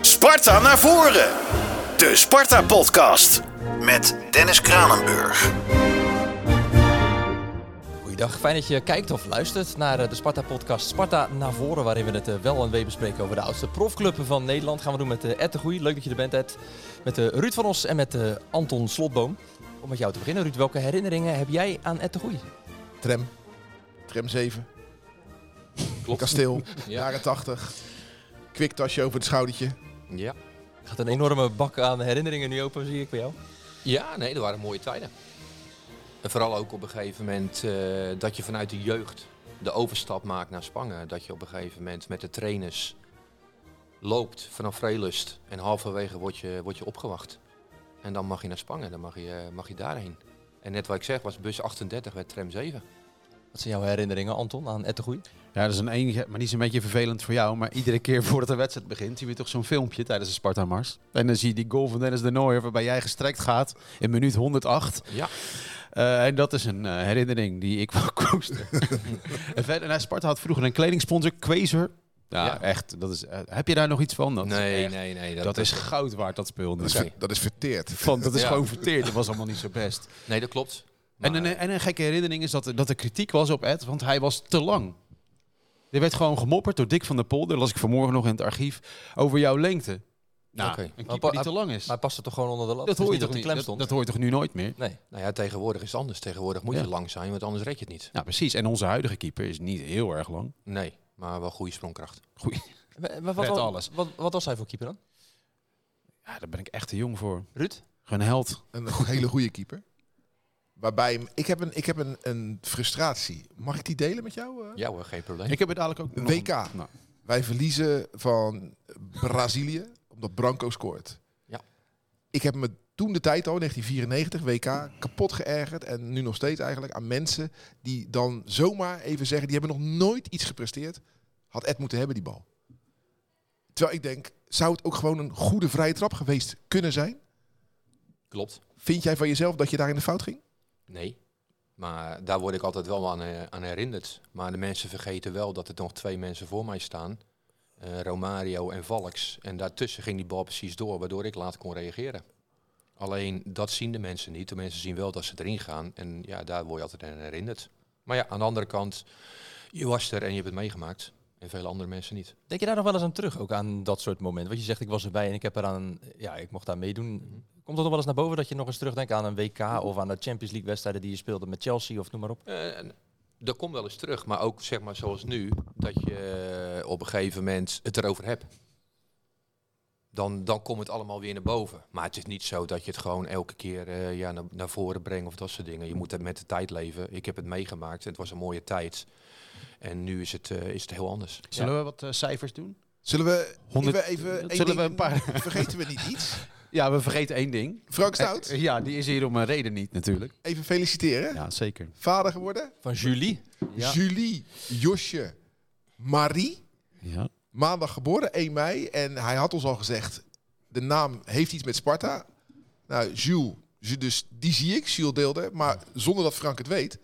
Sparta naar voren. De Sparta Podcast. Met Dennis Kranenburg. Goeiedag, fijn dat je kijkt of luistert naar eh, de Sparta-podcast Sparta naar voren, waarin we het eh, wel en wee bespreken over de oudste profclubben van Nederland. Gaan we doen met uh, Ed de Goeie, leuk dat je er bent Ed, met Ruud van Os en met Anton Slotboom. Om met jou te beginnen, Ruud, welke herinneringen heb jij aan Ed de Goeie? Tram, tram 7, Klopt. kasteel, Ja. jaren 80, kwiktasje over het schoudertje. Ja. Er gaat een enorme bak aan herinneringen nu open, zie ik bij jou. ja, nee, dat waren mooie tijden. En vooral ook op een gegeven moment eh, dat je vanuit de jeugd de overstap maakt naar Spangen. Dat je op een gegeven moment met de trainers loopt vanaf Vreelust. En halverwege word je, word je opgewacht. En dan mag je naar Spangen, dan mag je, mag je daarheen. En net wat ik zeg, was bus 38 werd tram 7. Wat zijn jouw herinneringen, Anton, aan Goeie? Ja, dat is een enige, maar is een beetje vervelend voor jou. Maar iedere keer voordat de wedstrijd begint, zie je toch zo'n filmpje tijdens de Sparta-mars. En dan zie je die goal van Dennis de Nooijer, waarbij jij gestrekt gaat in minuut 108. Ja. Eh, en dat is een eh, herinnering die ik wel koester. en verder, nou, Sparta had vroeger een kledingsponsor, Quazer. Ja, Ja. echt. Dat is, eh, heb je daar nog iets van? Dat is nee, echt- nee, nee. Dat, is goud waard, dat speel. Dat is, dat is verteerd. van, dat is Ja. gewoon verteerd. Dat was allemaal niet zo best. Nee, dat klopt. En een, en een gekke herinnering is dat, dat er kritiek was op Ed, want hij was te lang. Er werd gewoon gemopperd door Dick van der Polder, las ik vanmorgen nog in het archief, over jouw lengte. Nou, Oké. een Maar keeper die te lang is. Maar hij past er toch gewoon onder de lat? dat Het hoor je toch dat niet? Dat, stond? dat hoor je toch nu nooit meer? Nee. Nou ja, tegenwoordig is het anders. Tegenwoordig moet je lang zijn, want anders red je het niet. Ja, precies. En onze huidige keeper is niet heel erg lang. Nee, maar wel goede sprongkracht. Goeie. Wat, wat, alles. Wat, wat was hij voor keeper dan? Ja, daar ben ik echt te jong voor. Ruud? Gewoon een held. Een hele goede keeper. Waarbij, ik heb, een, ik heb een, een frustratie. Mag ik die delen met jou? eh? Ja hoor, geen probleem. Ik heb het dadelijk ook nog WK. Nou, Wij verliezen van Brazilië, omdat Branco scoort. Ja. Ik heb me toen de tijd al, 1994, WK, kapot geërgerd. En nu nog steeds eigenlijk aan mensen die dan zomaar even zeggen... die hebben nog nooit iets gepresteerd. Had Ed moeten hebben, die bal. Terwijl ik denk, zou het ook gewoon een goede vrije trap geweest kunnen zijn? Klopt. Vind jij van jezelf dat je daar in de fout ging? Nee. Maar daar word ik altijd wel aan, eh, aan herinnerd. Maar de mensen vergeten wel dat er nog twee mensen voor mij staan. Eh, Romario en Valks. En daartussen ging die bal precies door, waardoor ik later kon reageren. Alleen dat zien de mensen niet. De mensen zien wel dat ze erin gaan. En ja, daar word je altijd aan herinnerd. Maar ja, aan de andere kant, je was er en je hebt het meegemaakt. En vele andere mensen niet. Denk je daar nog wel eens aan terug, ook aan dat soort momenten? Want je zegt, ik was erbij en ik heb eraan, ja, ik mocht daar meedoen. Komt het nog wel eens naar boven dat je nog eens terugdenkt aan een WK of aan de Champions League wedstrijden die je speelde met Chelsea of noem maar op? Eh, en dat komt wel eens terug, maar ook zeg maar zoals nu, dat je eh, op een gegeven moment het erover hebt. Dan, dan komt het allemaal weer naar boven. Maar het is niet zo dat je het gewoon elke keer eh, ja, naar, naar voren brengt of dat soort dingen. Je moet het met de tijd leven. Ik heb het meegemaakt. Het was een mooie tijd. En nu is het, eh, is het heel anders. Zullen we wat eh, cijfers doen? Zullen we Honderd- even... even één Zullen we een paar- Vergeten we niet iets? Ja, we vergeten één ding. Frank Stout, Eh, ja, die is hier om een reden niet natuurlijk. even feliciteren. Ja, zeker. Vader geworden. Van Julie? Ja. Julie, Josje, Marie. Ja. Maandag geboren, 1 mei. En hij had ons al gezegd, de naam heeft iets met Sparta. Nou, Jules, Ju- dus die zie ik, Jules deelde. Maar zonder dat Frank het weet.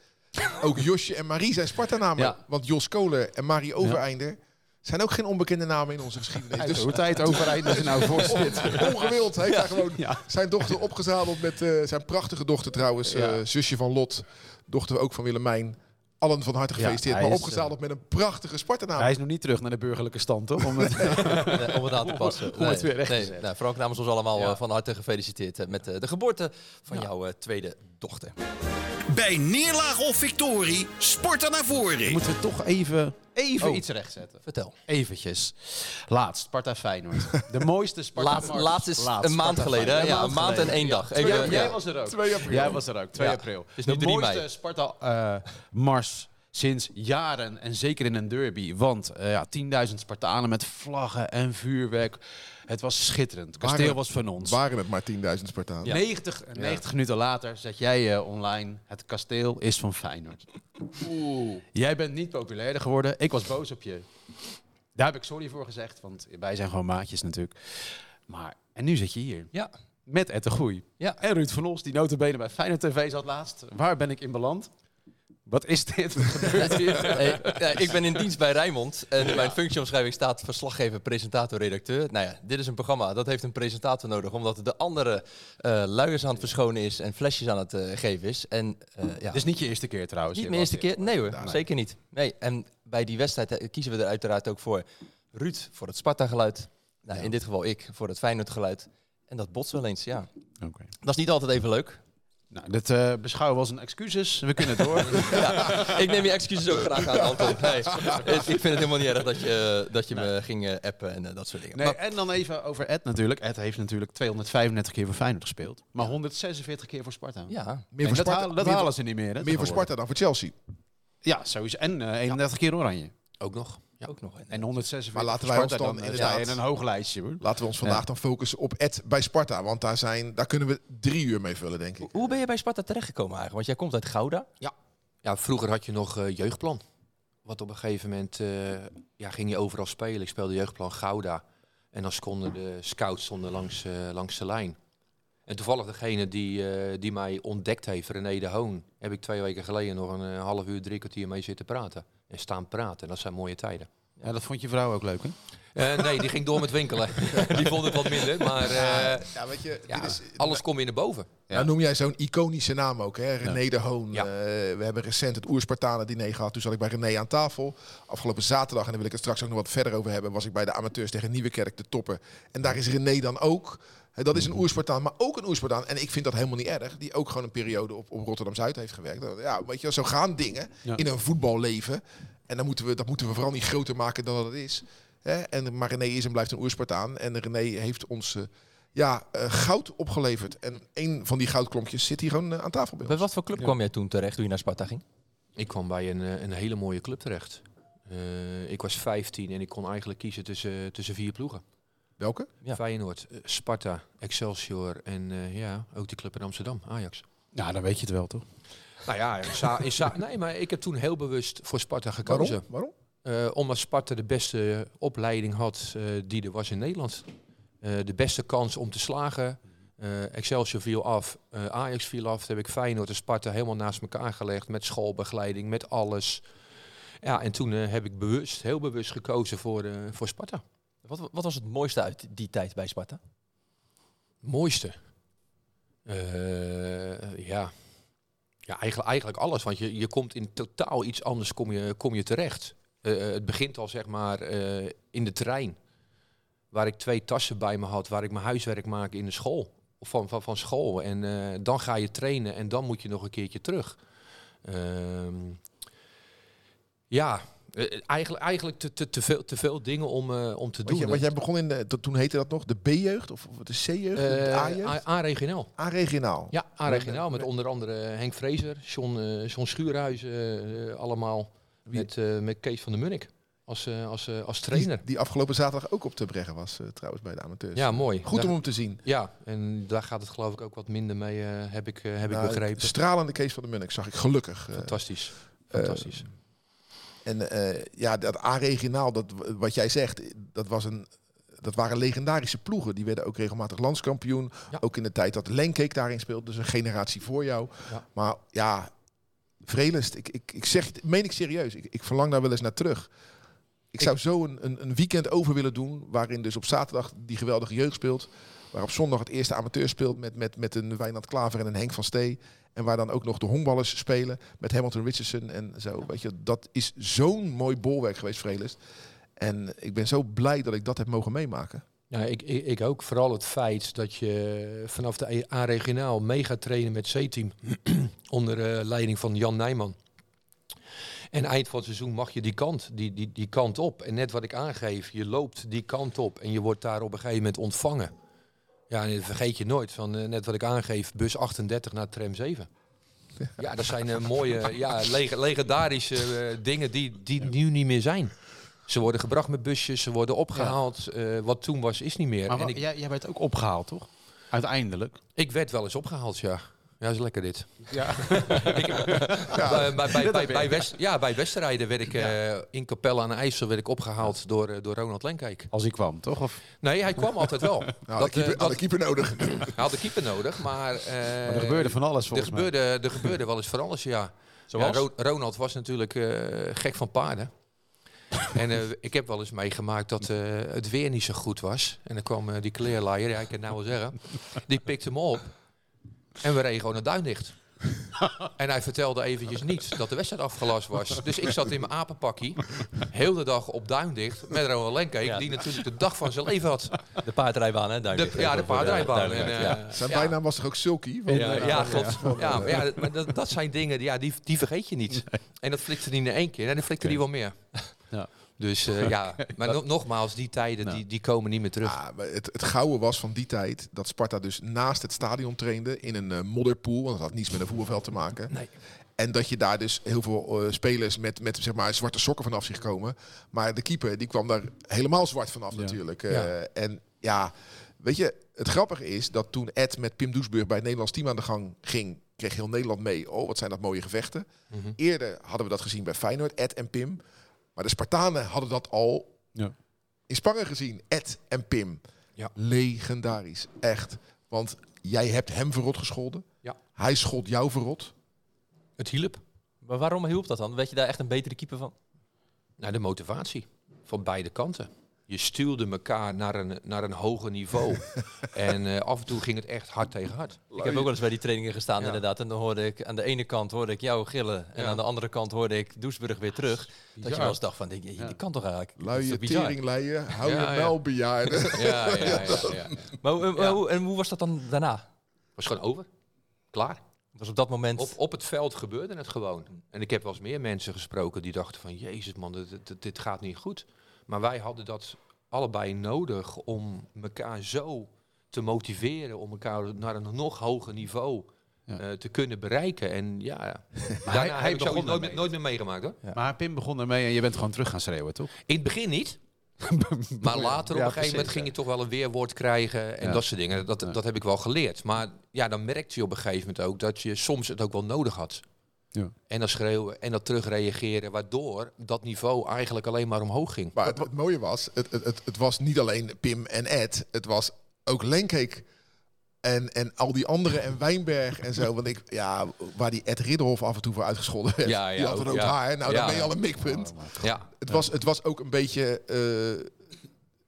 Ook Josje en Marie zijn Sparta-namen. Ja. Want Jos Kolen en Marie Overeinder zijn ook geen onbekende namen in onze geschiedenis. Dus Hoe tijd overeind is nou voor zit. ongewild heeft hij gewoon Ja. zijn dochter opgezadeld met eh, zijn prachtige dochter trouwens. eh, Ja. zusje van Lot, dochter ook van Willemijn. Allen van harte Ja, gefeliciteerd. maar is, opgezadeld met een prachtige Sparta-naam. Hij is nog niet terug naar de burgerlijke stand, toch? Om het, Nee, om het aan te passen. om het weer recht te nee, zetten. nou, Frank namens ons allemaal Ja. eh, van harte gefeliciteerd eh, met eh, de geboorte van jouw eh, tweede Bij neerlaag of victorie, Sparta naar voren. moeten we toch even, even Oh. iets rechtzetten. Vertel. Eventjes. Laatst, Sparta Feyenoord. De mooiste Sparta Laatst, laatst is een maand geleden. hè? Ja, een maand en één dag. Twee Even- april. ja. Jij was er ook. 2 april. Jij was er ook, 2 Ja. april. is de nu 3 mooiste mei. Sparta eh, mars sinds jaren en zeker in een derby. Want eh, ja, 10.000 Spartanen met vlaggen en vuurwerk. Het was schitterend. Het kasteel Waren- was van ons. Waren het maar 10.000 Spartanen. 90, 90 minuten later zet jij eh, online. Het kasteel is van Feyenoord. Jij bent niet populairder geworden. Ik was boos op je. Daar heb ik sorry voor gezegd, want wij zijn gewoon maatjes natuurlijk. Maar, en nu zit je hier. Ja. Met Ed de Groei. Ja. En Ruud van Os, die notabene bij Feyenoord TV zat laatst. Waar ben ik in beland? Wat is dit? Hey, ja, ik ben in dienst bij Rijnmond en mijn functieomschrijving staat verslaggever, presentator, redacteur. Nou ja, dit is een programma dat heeft een presentator nodig, omdat de andere eh luiers aan het verschonen is en flesjes aan het eh, geven is. En eh, ja, Dit is niet je eerste keer trouwens. niet mijn eerste keer. Nee hoor, zeker niet. Nee, en bij die wedstrijd kiezen we er uiteraard ook voor Ruud voor het Sparta-geluid. Nou, In dit geval ik voor het Feyenoord-geluid. En dat botst wel eens, ja. Oké. Dat is niet altijd even leuk. Nou, dit eh, beschouwen we als een excuses. We kunnen door. Ja, ik neem je excuses ook graag aan, Anton. Nee, ik vind het helemaal niet erg dat je, dat je me ging eh, appen en eh, dat soort dingen. Nee, Maar- en dan even over Ed natuurlijk. Ed heeft natuurlijk 235 keer voor Feyenoord gespeeld. Maar 146 keer voor Sparta. ja, Meer voor dat Sparta, halen, dat meer halen ze niet meer. Hè, meer voor. Sparta dan voor Chelsea. Ja, sowieso. En eh, 31 keer oranje. Ook nog. Ja. ook nog. En 146 Maar laten wij ons dan eh, je in inderdaad- een hoog lijstje hoor. Laten we ons vandaag Ja. dan focussen op Ed bij Sparta. Want daar, zijn, daar kunnen we drie uur mee vullen, denk ik. Hoe ben je bij Sparta terechtgekomen eigenlijk? Want jij komt uit Gouda. Ja, vroeger had je nog eh, jeugdplan. Wat op een gegeven moment eh, ja, ging je overal spelen. Ik speelde jeugdplan Gouda. En dan stonden de scouts stonden langs, eh, langs de lijn. En toevallig degene die, eh, die mij ontdekt heeft, René de Hoon, heb ik twee weken geleden nog een eh, half uur, drie kwartier mee zitten praten. En staan praten. Dat zijn mooie tijden. Ja, dat vond je vrouw ook leuk hè? Eh, nee, die ging door met winkelen. die vond het wat minder. Maar eh, Ja, weet je, ja, dit is, alles kom je naar boven. Ja. Nou noem jij zo'n iconische naam ook, hè? René de Hoon. Ja. Eh, we hebben recent het Oerspartanen diner gehad. Toen zat ik bij René aan tafel. Afgelopen zaterdag, en daar wil ik het straks ook nog wat verder over hebben, was ik bij de amateurs tegen Nieuwekerk de toppen. En daar is René dan ook. Dat is een Oerspartaan, maar ook een Oerspartaan. En ik vind dat helemaal niet erg. Die ook gewoon een periode op, op Rotterdam-Zuid heeft gewerkt. Ja, weet je, zo gaan dingen Ja. in een voetballeven. En dan moeten we, dat moeten we vooral niet groter maken dan dat het is. Hè? En, maar René is en blijft een Oerspartaan. En René heeft ons... eh, ja, eh, goud opgeleverd. En een van die goudklompjes zit hier gewoon eh, aan tafel bij wat voor club kwam jij toen terecht toen je naar Sparta ging? Ik kwam bij een, een hele mooie club terecht. Eh, ik was 15 en ik kon eigenlijk kiezen tussen, tussen vier ploegen. Welke? Ja. Feyenoord, eh, Sparta, Excelsior en eh, ja, ook die club in Amsterdam, Ajax. Nou, dan weet je het wel toch? Nou ja, in Sa- in Sa- nee, maar ik heb toen heel bewust voor Sparta gekozen. Waarom? Waarom? Eh, omdat Sparta de beste opleiding had eh, die er was in Nederland. Eh, de beste kans om te slagen. Eh, Excelsior viel af, eh, Ajax viel af. Toen heb ik Feyenoord en Sparta helemaal naast elkaar gelegd. Met schoolbegeleiding, met alles. Ja, en toen heb ik bewust, heel bewust gekozen voor, eh, voor Sparta. Wat, wat was het mooiste uit die tijd bij Sparta? Mooiste? Eh, ja. Ja, eigenlijk, eigenlijk alles. Want je, je komt in totaal iets anders kom je, kom je terecht. Eh, eh, het begint al zeg maar in de trein. Waar ik twee tassen bij me had. Waar ik mijn huiswerk maak in de school. Of van, van, van school. En dan ga je trainen en dan moet je nog een keertje terug. Ehm, ja, eh, eigenlijk, eigenlijk te, te, te, veel, te veel dingen om, eh, om te doen. want jij begon in de, to- toen heette dat nog de B-jeugd of of de C-jeugd, Eh, A-jeugd? A-regionaal. A-regionaal. Ja, A-regionaal met onder andere Henk Vrezer, John, eh John Schuurhuizen, eh, allemaal. Wie- Met, eh, met Kees van der Munnik als, eh, als, eh, als trainer. Die, die afgelopen zaterdag ook op te brengen was eh, trouwens bij de amateurs. Ja, mooi. Goed Daar- om hem te zien. Ja, en daar gaat het geloof ik ook wat minder mee, eh, heb ik, eh, heb Nou, ik begrepen. Stralende Kees van de Munnik zag ik gelukkig. eh. Fantastisch. eh, Fantastisch. En eh, ja, dat A-regionaal, dat, wat jij zegt, dat, was een, dat waren legendarische ploegen. Die werden ook regelmatig landskampioen. Ja. Ook in de tijd dat Lenkeek daarin speelde. Dus een generatie voor jou. Ja. Maar ja, Vrelest, ik, ik, ik zeg, het- meen ik serieus. Ik, ik verlang daar wel eens naar terug. Ik zou zo een, een, een weekend over willen doen. Waarin dus op zaterdag die geweldige jeugd speelt. Waar op zondag het eerste amateur speelt met, met, met een Wijnand Klaver en een Henk van Stee. En waar dan ook nog de honkballers spelen met Hamilton Richardson en zo. Weet je, dat is zo'n mooi bolwerk geweest, Vrelest. En ik ben zo blij dat ik dat heb mogen meemaken. Ja, ik, ik, ik ook. Vooral het feit dat je vanaf de A-regionaal mee gaat trainen met C-team. onder eh, leiding van Jan Nijman. En eind van het seizoen mag je die kant, die, die, die kant op. En net wat ik aangeef, je loopt die kant op en je wordt daar op een gegeven moment ontvangen. Ja, en dat vergeet je nooit. Van, eh, net wat ik aangeef, bus 38 naar tram 7. Ja, dat zijn eh, mooie, ja, leg- legendarische eh, dingen die, die nu niet meer zijn. Ze worden gebracht met busjes, ze worden opgehaald. Eh, wat toen was, is niet meer. Maar en ik, jij, jij werd ook opgehaald toch? Uiteindelijk. ik werd wel eens opgehaald, ja. Ja, is lekker dit. Ja. bij, bij, bij, bij, bij West, ja, bij wedstrijden werd ik eh, in Capelle aan de IJssel werd ik opgehaald door, eh, door Ronald Lenkijk. Als ik kwam, toch? Of, Nee, hij kwam altijd wel. Nou, dat, de keeper, eh, had de keeper nodig. hij had de keer nodig, maar... eh, maar er gebeurde van alles er volgens mij. gebeurde, er gebeurde wel eens van alles, ja. Zoals? Ja, Ro- Ronald was natuurlijk eh, gek van paarden. en eh, ik heb wel eens meegemaakt dat eh, het weer niet zo goed was. En dan kwam die kleerlaaier, ja, ik kan het nou wel zeggen, die pikte hem op. En we reden gewoon naar Duindicht. en hij vertelde eventjes niet dat de wedstrijd afgelast was. Dus ik zat in mijn apenpakkie, heel de dag op Duindicht, met Ronald Lenkeek, Ja. die natuurlijk de dag van zijn leven had. De paardrijbaan, hè? De, Duidelijk. ja, de paardrijbaan. En, duidelijkheid, eh, ja. Zijn ja. bijnaam was toch ook Sulky? Van, Ja, eh, Ja, klopt. Ja, maar ja, maar dat, dat zijn dingen, die, ja, die, die vergeet je niet. En dat flikte niet in één keer. En dan flikte die wel meer. Ja. Dus eh, ja, maar no- nogmaals, die tijden die, die komen niet meer terug. Ja, maar het, het gouden was van die tijd dat Sparta dus naast het stadion trainde in een eh, modderpool. Want dat had niets met een voetbalveld te maken. Nee. En dat je daar dus heel veel eh, spelers met, met zeg maar, zwarte sokken vanaf zich komen. Maar de keeper die kwam daar helemaal zwart vanaf Ja. natuurlijk. Eh, Ja. En ja, weet je, het grappige is dat toen Ed met Pim Doesburg bij het Nederlands team aan de gang ging, kreeg heel Nederland mee. Oh, wat zijn dat mooie gevechten. Mhm. Eerder hadden we dat gezien bij Feyenoord, Ed en Pim. Maar de Spartanen hadden dat al Ja. in Spangen gezien. Ed en Pim. Ja. Legendarisch. Echt. Want jij hebt hem verrot gescholden. Ja. Hij schold jou verrot. Het hielp. Maar waarom hielp dat dan? Weet je daar echt een betere keeper van? Naar de motivatie van beide kanten. Je stuwde elkaar naar een, naar een hoger niveau. en eh, af en toe ging het echt hard tegen hard. Ik heb ook wel eens bij die trainingen gestaan Ja. inderdaad. En dan hoorde ik aan de ene kant hoorde ik jou gillen. En Ja. aan de andere kant hoorde ik Doesburg weer terug. Dat je wel eens dacht van, dit, Ja. kan toch eigenlijk? Luie teringleier. Hou Ja, je ja. wel bejaarden. Ja, ja, ja. ja. Maar, hoe- maar Ja. hoe, en hoe was dat dan daarna? Was gewoon over. Klaar. Was op dat moment... Op, op het veld gebeurde het gewoon. En ik heb wel eens meer mensen gesproken die dachten van... Jezus man, dit, dit, dit gaat niet goed. Maar wij hadden dat allebei nodig om elkaar zo te motiveren... om elkaar naar een nog hoger niveau Ja. eh, te kunnen bereiken. En ja, hij- daarna hij heb ik begon nooit, ermee. nooit meer meegemaakt hoor. Ja. Maar Pim begon ermee en je bent gewoon terug gaan schreeuwen, toch? In het begin niet. Maar later op een gegeven moment ging je toch wel een weerwoord krijgen en dat soort dingen. Dat, dat heb ik wel geleerd. Maar ja, dan merkte je op een gegeven moment ook dat je soms het ook wel nodig had. Ja. En dat schreeuwen en dat terugreageren, waardoor dat niveau eigenlijk alleen maar omhoog ging. Maar het, het mooie was, het, het, het, het was niet alleen Pim en Ed. Het was ook Lenkeek en, en al die anderen en Wijnberg en zo. Want ik, ja, waar die Ed Ridderhof af en toe voor uitgescholden werd. Ja, ja, die had er ook, ook ja. haar. Nou, Ja. dan ben je al een mikpunt. Oh, Ja, Het, was, het was ook een beetje eh,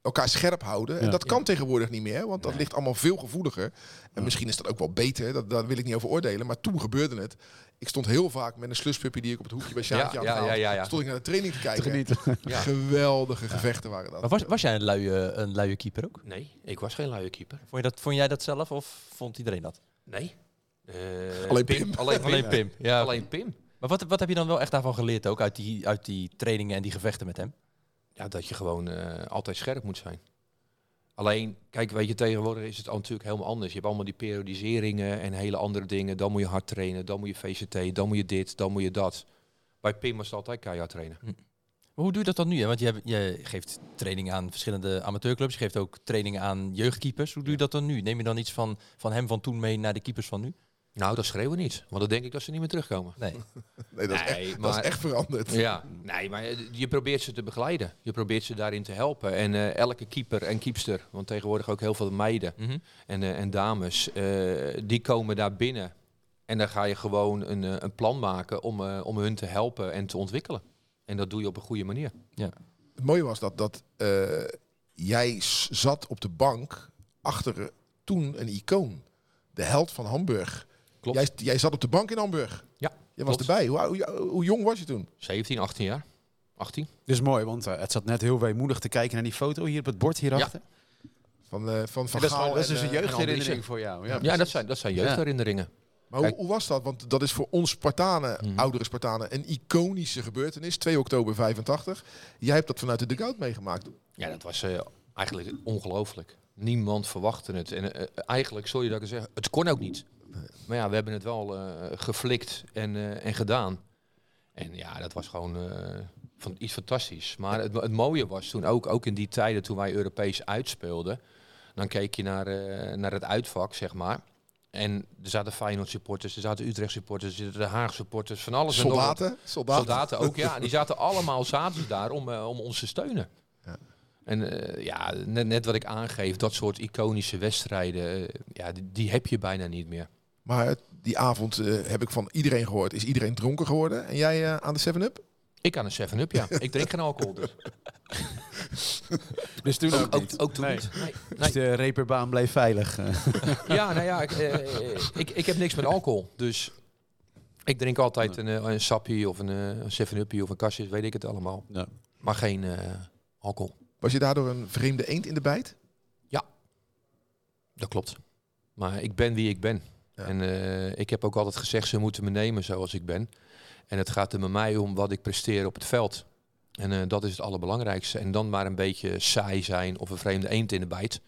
elkaar scherp houden. En Ja. dat kan tegenwoordig niet meer, want dat ligt allemaal veel gevoeliger. En misschien is dat ook wel beter, dat, daar wil ik niet over oordelen. Maar toen gebeurde het. Ik stond heel vaak met een sluspuppy die ik op het hoekje bij Sjaatje Ja, had ja, ja, ja, ja. Stond ik naar de training te kijken. Geweldige gevechten waren dat. Maar was, was jij een luie, een luie keeper ook? Nee, ik was geen luie keeper. Vond, je dat, vond jij dat zelf of vond iedereen dat? Nee. Eh, Alleen Pim. Alleen Pim. Alleen Pim. Ja. Alleen Pim. Maar wat, wat heb je dan wel echt daarvan geleerd ook uit die, uit die trainingen en die gevechten met hem? Ja, dat je gewoon eh, altijd scherp moet zijn. Alleen, kijk, weet je, tegenwoordig is het al natuurlijk helemaal anders. Je hebt allemaal die periodiseringen en hele andere dingen. Dan moet je hard trainen, dan moet je VCT, dan moet je dit, dan moet je dat. Bij Pim was het altijd keihard trainen. Maar hoe doe je dat dan nu? Hè? Want je, je geeft training aan verschillende amateurclubs. Je geeft ook trainingen aan jeugdkeepers. Hoe doe je dat dan nu? Neem je dan iets van, van hem van toen mee naar de keepers van nu? Nou, dat schreeuwen niet. Want dan denk ik dat ze niet meer terugkomen. Nee. Nee, dat, is Nee, echt, dat is echt veranderd. Ja, nee, maar eh, je probeert ze te begeleiden. Je probeert ze daarin te helpen. En eh, elke keeper en keepster, want tegenwoordig ook heel veel meiden Mhm. en, eh, en dames, eh, die komen daar binnen. En dan ga je gewoon een, een plan maken om, eh, om hun te helpen en te ontwikkelen. En dat doe je op een goede manier. Het mooie was dat, dat eh, jij zat op de bank achter toen een icoon. De held van Hamburg. Klopt. Jij, jij zat op de bank in Hamburg. Ja, Jij was klopt. erbij. Hoe, hoe, hoe jong was je toen? 17, 18 jaar. 18. Dit is mooi, want eh, het zat net heel weemoedig te kijken naar die foto hier op het bord hierachter. Van, eh van, van dat is, Gaal gewoon- dat is dus een eh, jeugdherinnering voor jou. Ja, Ja, dat zijn, dat zijn jeugdherinneringen. Maar hoe, hoe was dat? Want dat is voor ons Spartanen, Mhm. oudere Spartanen, een iconische gebeurtenis. 2 oktober 85. Jij hebt dat vanuit de dugout meegemaakt. Ja, dat was eh, eigenlijk ongelooflijk. Niemand verwachtte het. En eh, eigenlijk, sorry dat ik het zeg, het kon ook niet. Maar ja, we hebben het wel eh, geflikt en, eh, en gedaan. En ja, dat was gewoon eh, van, iets fantastisch. Maar het, het mooie was toen ook, ook in die tijden toen wij Europees uitspeelden, dan keek je naar, naar het uitvak, zeg maar. En er zaten Feyenoord supporters, er zaten Utrecht supporters, er zaten de Haag supporters, van alles en nog wat. Soldaten? Soldaten. Soldaten ook, ja. En die zaten allemaal zaten daar om, om ons te steunen. Ja. En ja, net, net wat ik aangeef, dat soort iconische wedstrijden, ja, die, die heb je bijna niet meer. Maar die avond eh, heb ik van iedereen gehoord, is iedereen dronken geworden. En jij eh, aan de 7-Up? Ik aan een 7-Up, ja. ik drink geen alcohol, dus. Dus toen ook, Ook, ook, niet. ook toen Nee. niet. Nee, Dus de reperbaan bleef veilig. eh. Ja, nou ja, ik, ik, ik heb niks met alcohol. Dus ik drink altijd een, een sappie of een, eh, een 7-Uppie of een kastje, weet ik het allemaal. Ja. Maar geen eh, alcohol. Was je daardoor een vreemde eend in de bijt? Dat klopt. Maar ik ben wie ik ben. Ja. En eh, ik heb ook altijd gezegd, ze moeten me nemen zoals ik ben. En het gaat er bij mij om wat ik presteer op het veld. En eh, dat is het allerbelangrijkste. En dan maar een beetje saai zijn of een vreemde eend in de bijt.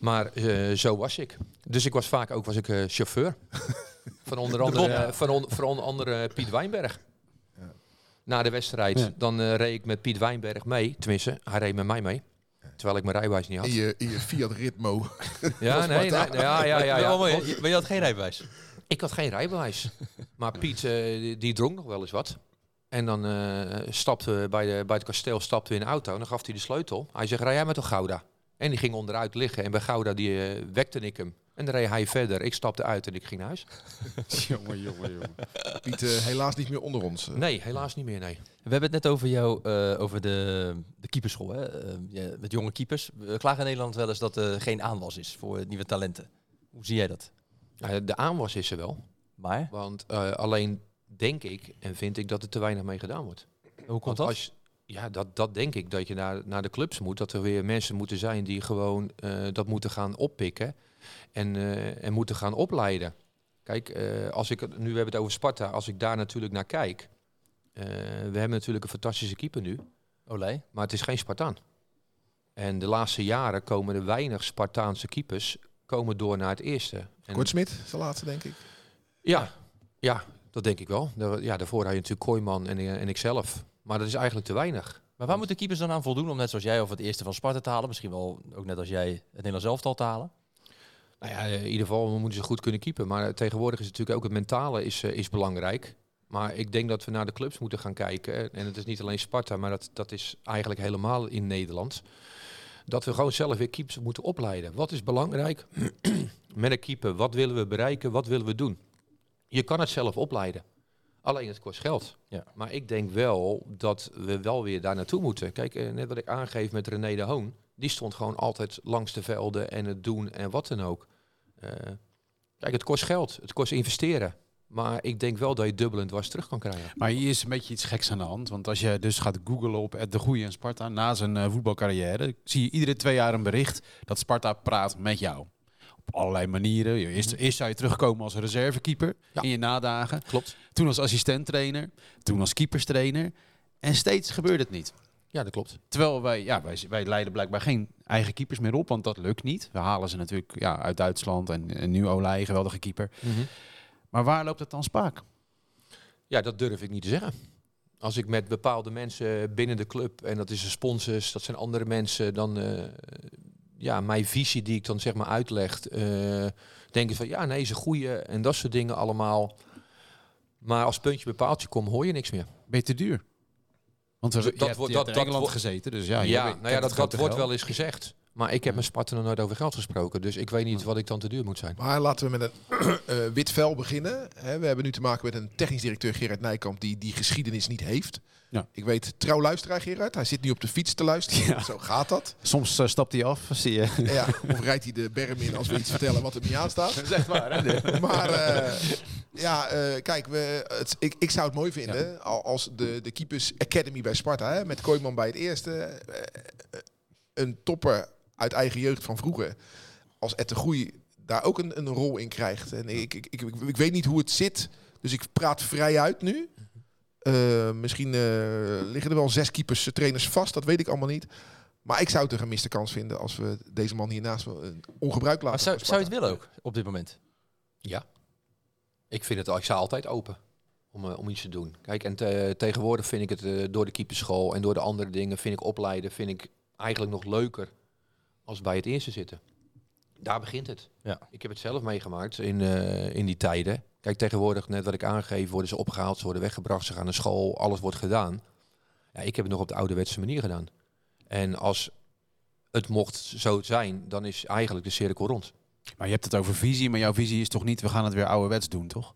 Maar eh, zo was ik. Dus ik was vaak ook was ik, chauffeur. van, onder andere, van, on- van onder andere Piet Wijnberg. Ja. Na de wedstrijd, Ja. dan reed ik met Piet Wijnberg mee. Tenminste, hij reed met mij mee. Terwijl ik mijn rijbewijs niet had. In je, in je Fiat Ritmo. Ja, nee, nee, nee, ja, ja, ja, hè? Je- Maar je had geen rijbewijs. Ik had geen rijbewijs. Maar Piet, eh, die, die dronk nog wel eens wat. En dan eh stapte we bij, de, bij het kasteel stapte we in de auto. En dan gaf hij de sleutel. Hij zegt, rij jij met de Gouda? En die ging onderuit liggen. En bij Gouda die, eh, wekte ik hem. En dan reed hij verder. Ik stapte uit en ik ging naar huis. jongen, jongen, jongen. Piet eh, helaas niet meer onder ons. eh. Nee, helaas niet meer, nee. We hebben het net over jou, eh, over de, de keeperschool. Hè? Eh, je- met jonge keepers. We klagen in Nederland wel eens dat er geen aanwas is voor nieuwe talenten. Hoe zie jij dat? Ja, de aanwas is er wel. Maar, Want eh, alleen denk ik en vind ik dat er te weinig mee gedaan wordt. hoe komt Want dat? als, ja, dat, dat denk ik. Dat je naar, naar de clubs moet. Dat er weer mensen moeten zijn die gewoon eh, dat moeten gaan oppikken. En, eh, en moeten gaan opleiden. Kijk, eh, als ik, het- nu hebben we het over Sparta. Als ik daar natuurlijk naar kijk. eh, we hebben natuurlijk een fantastische keeper nu. Olij. Maar het is geen Spartaan. En de laatste jaren komen er weinig Spartaanse keepers komen door naar het eerste. En- Kortsmit is de laatste, denk ik. ja, ja, dat denk ik wel. Daar- Ja, daarvoor had je natuurlijk Kooiman en, en ikzelf. Maar dat is eigenlijk te weinig. Maar waar moeten keepers dan aan voldoen om net zoals jij of het eerste van Sparta te halen? Misschien wel ook net als jij het Nederlands elftal te halen? Nou ja, in ieder geval moeten ze goed kunnen keepen. Maar tegenwoordig is natuurlijk ook het mentale is, eh, is belangrijk. Maar ik denk dat we naar de clubs moeten gaan kijken. En het is niet alleen Sparta, maar dat, dat is eigenlijk helemaal in Nederland. Dat we gewoon zelf weer keepers moeten opleiden. Wat is belangrijk met een keeper? Wat willen we bereiken? Wat willen we doen? Je kan het zelf opleiden. Alleen het kost geld. Ja. Maar ik denk wel dat we wel weer daar naartoe moeten. Kijk, eh, net wat ik aangeef met René de Hoon. Die stond gewoon altijd langs de velden en het doen en wat dan ook. Eh, kijk, het kost geld. Het kost investeren. Maar ik denk wel dat je dubbel en dwars terug kan krijgen. Maar hier is een beetje iets geks aan de hand. Want als je dus gaat googlen op de Goeie en Sparta na zijn eh, voetbalcarrière, zie je iedere twee jaar een bericht dat Sparta praat met jou. Op allerlei manieren. Eerst, eerst zou je terugkomen als reservekeeper Ja. in je nadagen. Klopt. Toen als assistenttrainer. Toen als keeperstrainer. En steeds gebeurt het niet. Ja, dat klopt. Terwijl wij, ja, wij, wij leiden blijkbaar geen eigen keepers meer op, want dat lukt niet. We halen ze natuurlijk ja, uit Duitsland en, en nu Olij, geweldige keeper. Maar waar loopt het dan spaak? Ja, dat durf ik niet te zeggen. Als ik met bepaalde mensen binnen de club, en dat is de sponsors, dat zijn andere mensen, dan eh, ja, mijn visie die ik dan zeg maar uitleg, eh denken van ja, nee, is een goeie en dat soort dingen allemaal. Maar als puntje bij paaltje komt, hoor je niks meer. Ben je te duur? Want we, Dat je hebt, wordt- je hebt dat- in dat Engeland wordt- gezeten, dus ja. Nou ja dat, wordt wel eens gezegd. Maar ik heb met Sparta nog nooit over geld gesproken, dus ik weet niet wat ik dan te duur moet zijn. Maar laten we met een eh, wit vel beginnen. Hè, we hebben nu te maken met een technisch directeur Gerard Nijkamp die die geschiedenis niet heeft. Ja. Ik weet, trouw luisteraar Gerard. Hij zit nu op de fiets te luisteren. Zo gaat dat. Soms eh, stapt hij af, zie je. Ja, of rijdt hij de berm in als we iets vertellen wat er niet aan staat. Dat is echt waar, hè? Maar eh, ja, eh, kijk, we, het, ik, ik zou het mooi vinden al- als de, de Keepers Academy bij Sparta, hè, met Kooiman bij het eerste, een topper uit eigen jeugd van vroeger, als Ed de Groei daar ook een, een rol in krijgt. En ik, ik, ik, ik, ik weet niet hoe het zit, dus ik praat vrij uit nu. Eh, misschien eh, liggen er wel zes keepers, eh, trainers vast, dat weet ik allemaal niet. Maar ik zou het een gemiste kans vinden als we deze man hiernaast wel, ongebruikt Maar laten. zou, zou je het willen ook op dit moment? Ja. Ik vind het, al- ik sta altijd open om, om iets te doen. Kijk, en te- tegenwoordig vind ik het door de keeperschool en door de andere dingen, vind ik opleiden, vind ik eigenlijk nog leuker als bij het eerste zitten. Daar begint het. Ja. Ik heb het zelf meegemaakt in, eh, in die tijden. Kijk, tegenwoordig, net wat ik aangeef, worden ze opgehaald, ze worden weggebracht, ze gaan naar school, alles wordt gedaan. Ja, ik heb het nog op de ouderwetse manier gedaan. En als het mocht zo zijn, dan is eigenlijk de cirkel rond. Maar je hebt het over visie, maar jouw visie is toch niet, we gaan het weer ouderwets doen, toch?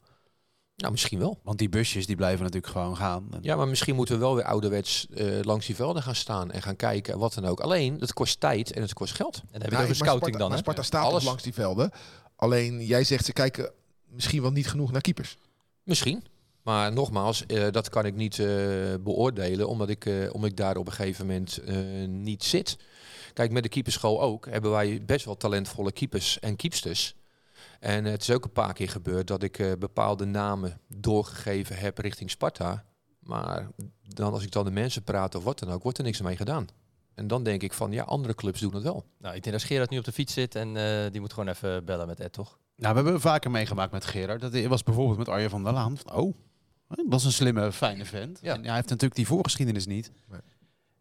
Nou, misschien wel. Want die busjes die blijven natuurlijk gewoon gaan. Ja, maar misschien moeten we wel weer ouderwets eh, langs die velden gaan staan en gaan kijken, wat dan ook. Alleen, het kost tijd en het kost geld. En dan heb je Nou, over scouting Sparta, dan, maar hè? Sparta staat Alles. langs die velden. Alleen jij zegt ze kijken misschien wel niet genoeg naar keepers. Misschien. Maar nogmaals, eh, dat kan ik niet eh, beoordelen, omdat ik, eh, omdat ik daar op een gegeven moment eh, niet zit. Kijk, met de keeperschool ook hebben wij best wel talentvolle keepers en keepsters. En het is ook een paar keer gebeurd dat ik eh, bepaalde namen doorgegeven heb richting Sparta. Maar dan als ik dan de mensen praat of wat dan ook, wordt er niks mee gedaan. En dan denk ik van, ja, andere clubs doen het wel. Nou, ik denk dat Gerard nu op de fiets zit en eh, die moet gewoon even bellen met Ed, toch? Nou, we hebben vaker meegemaakt met Gerard. Dat was bijvoorbeeld met Arjen van der Laan. Van, oh, dat is een slimme, fijne vent. Ja. En hij heeft natuurlijk die voorgeschiedenis niet. Nee.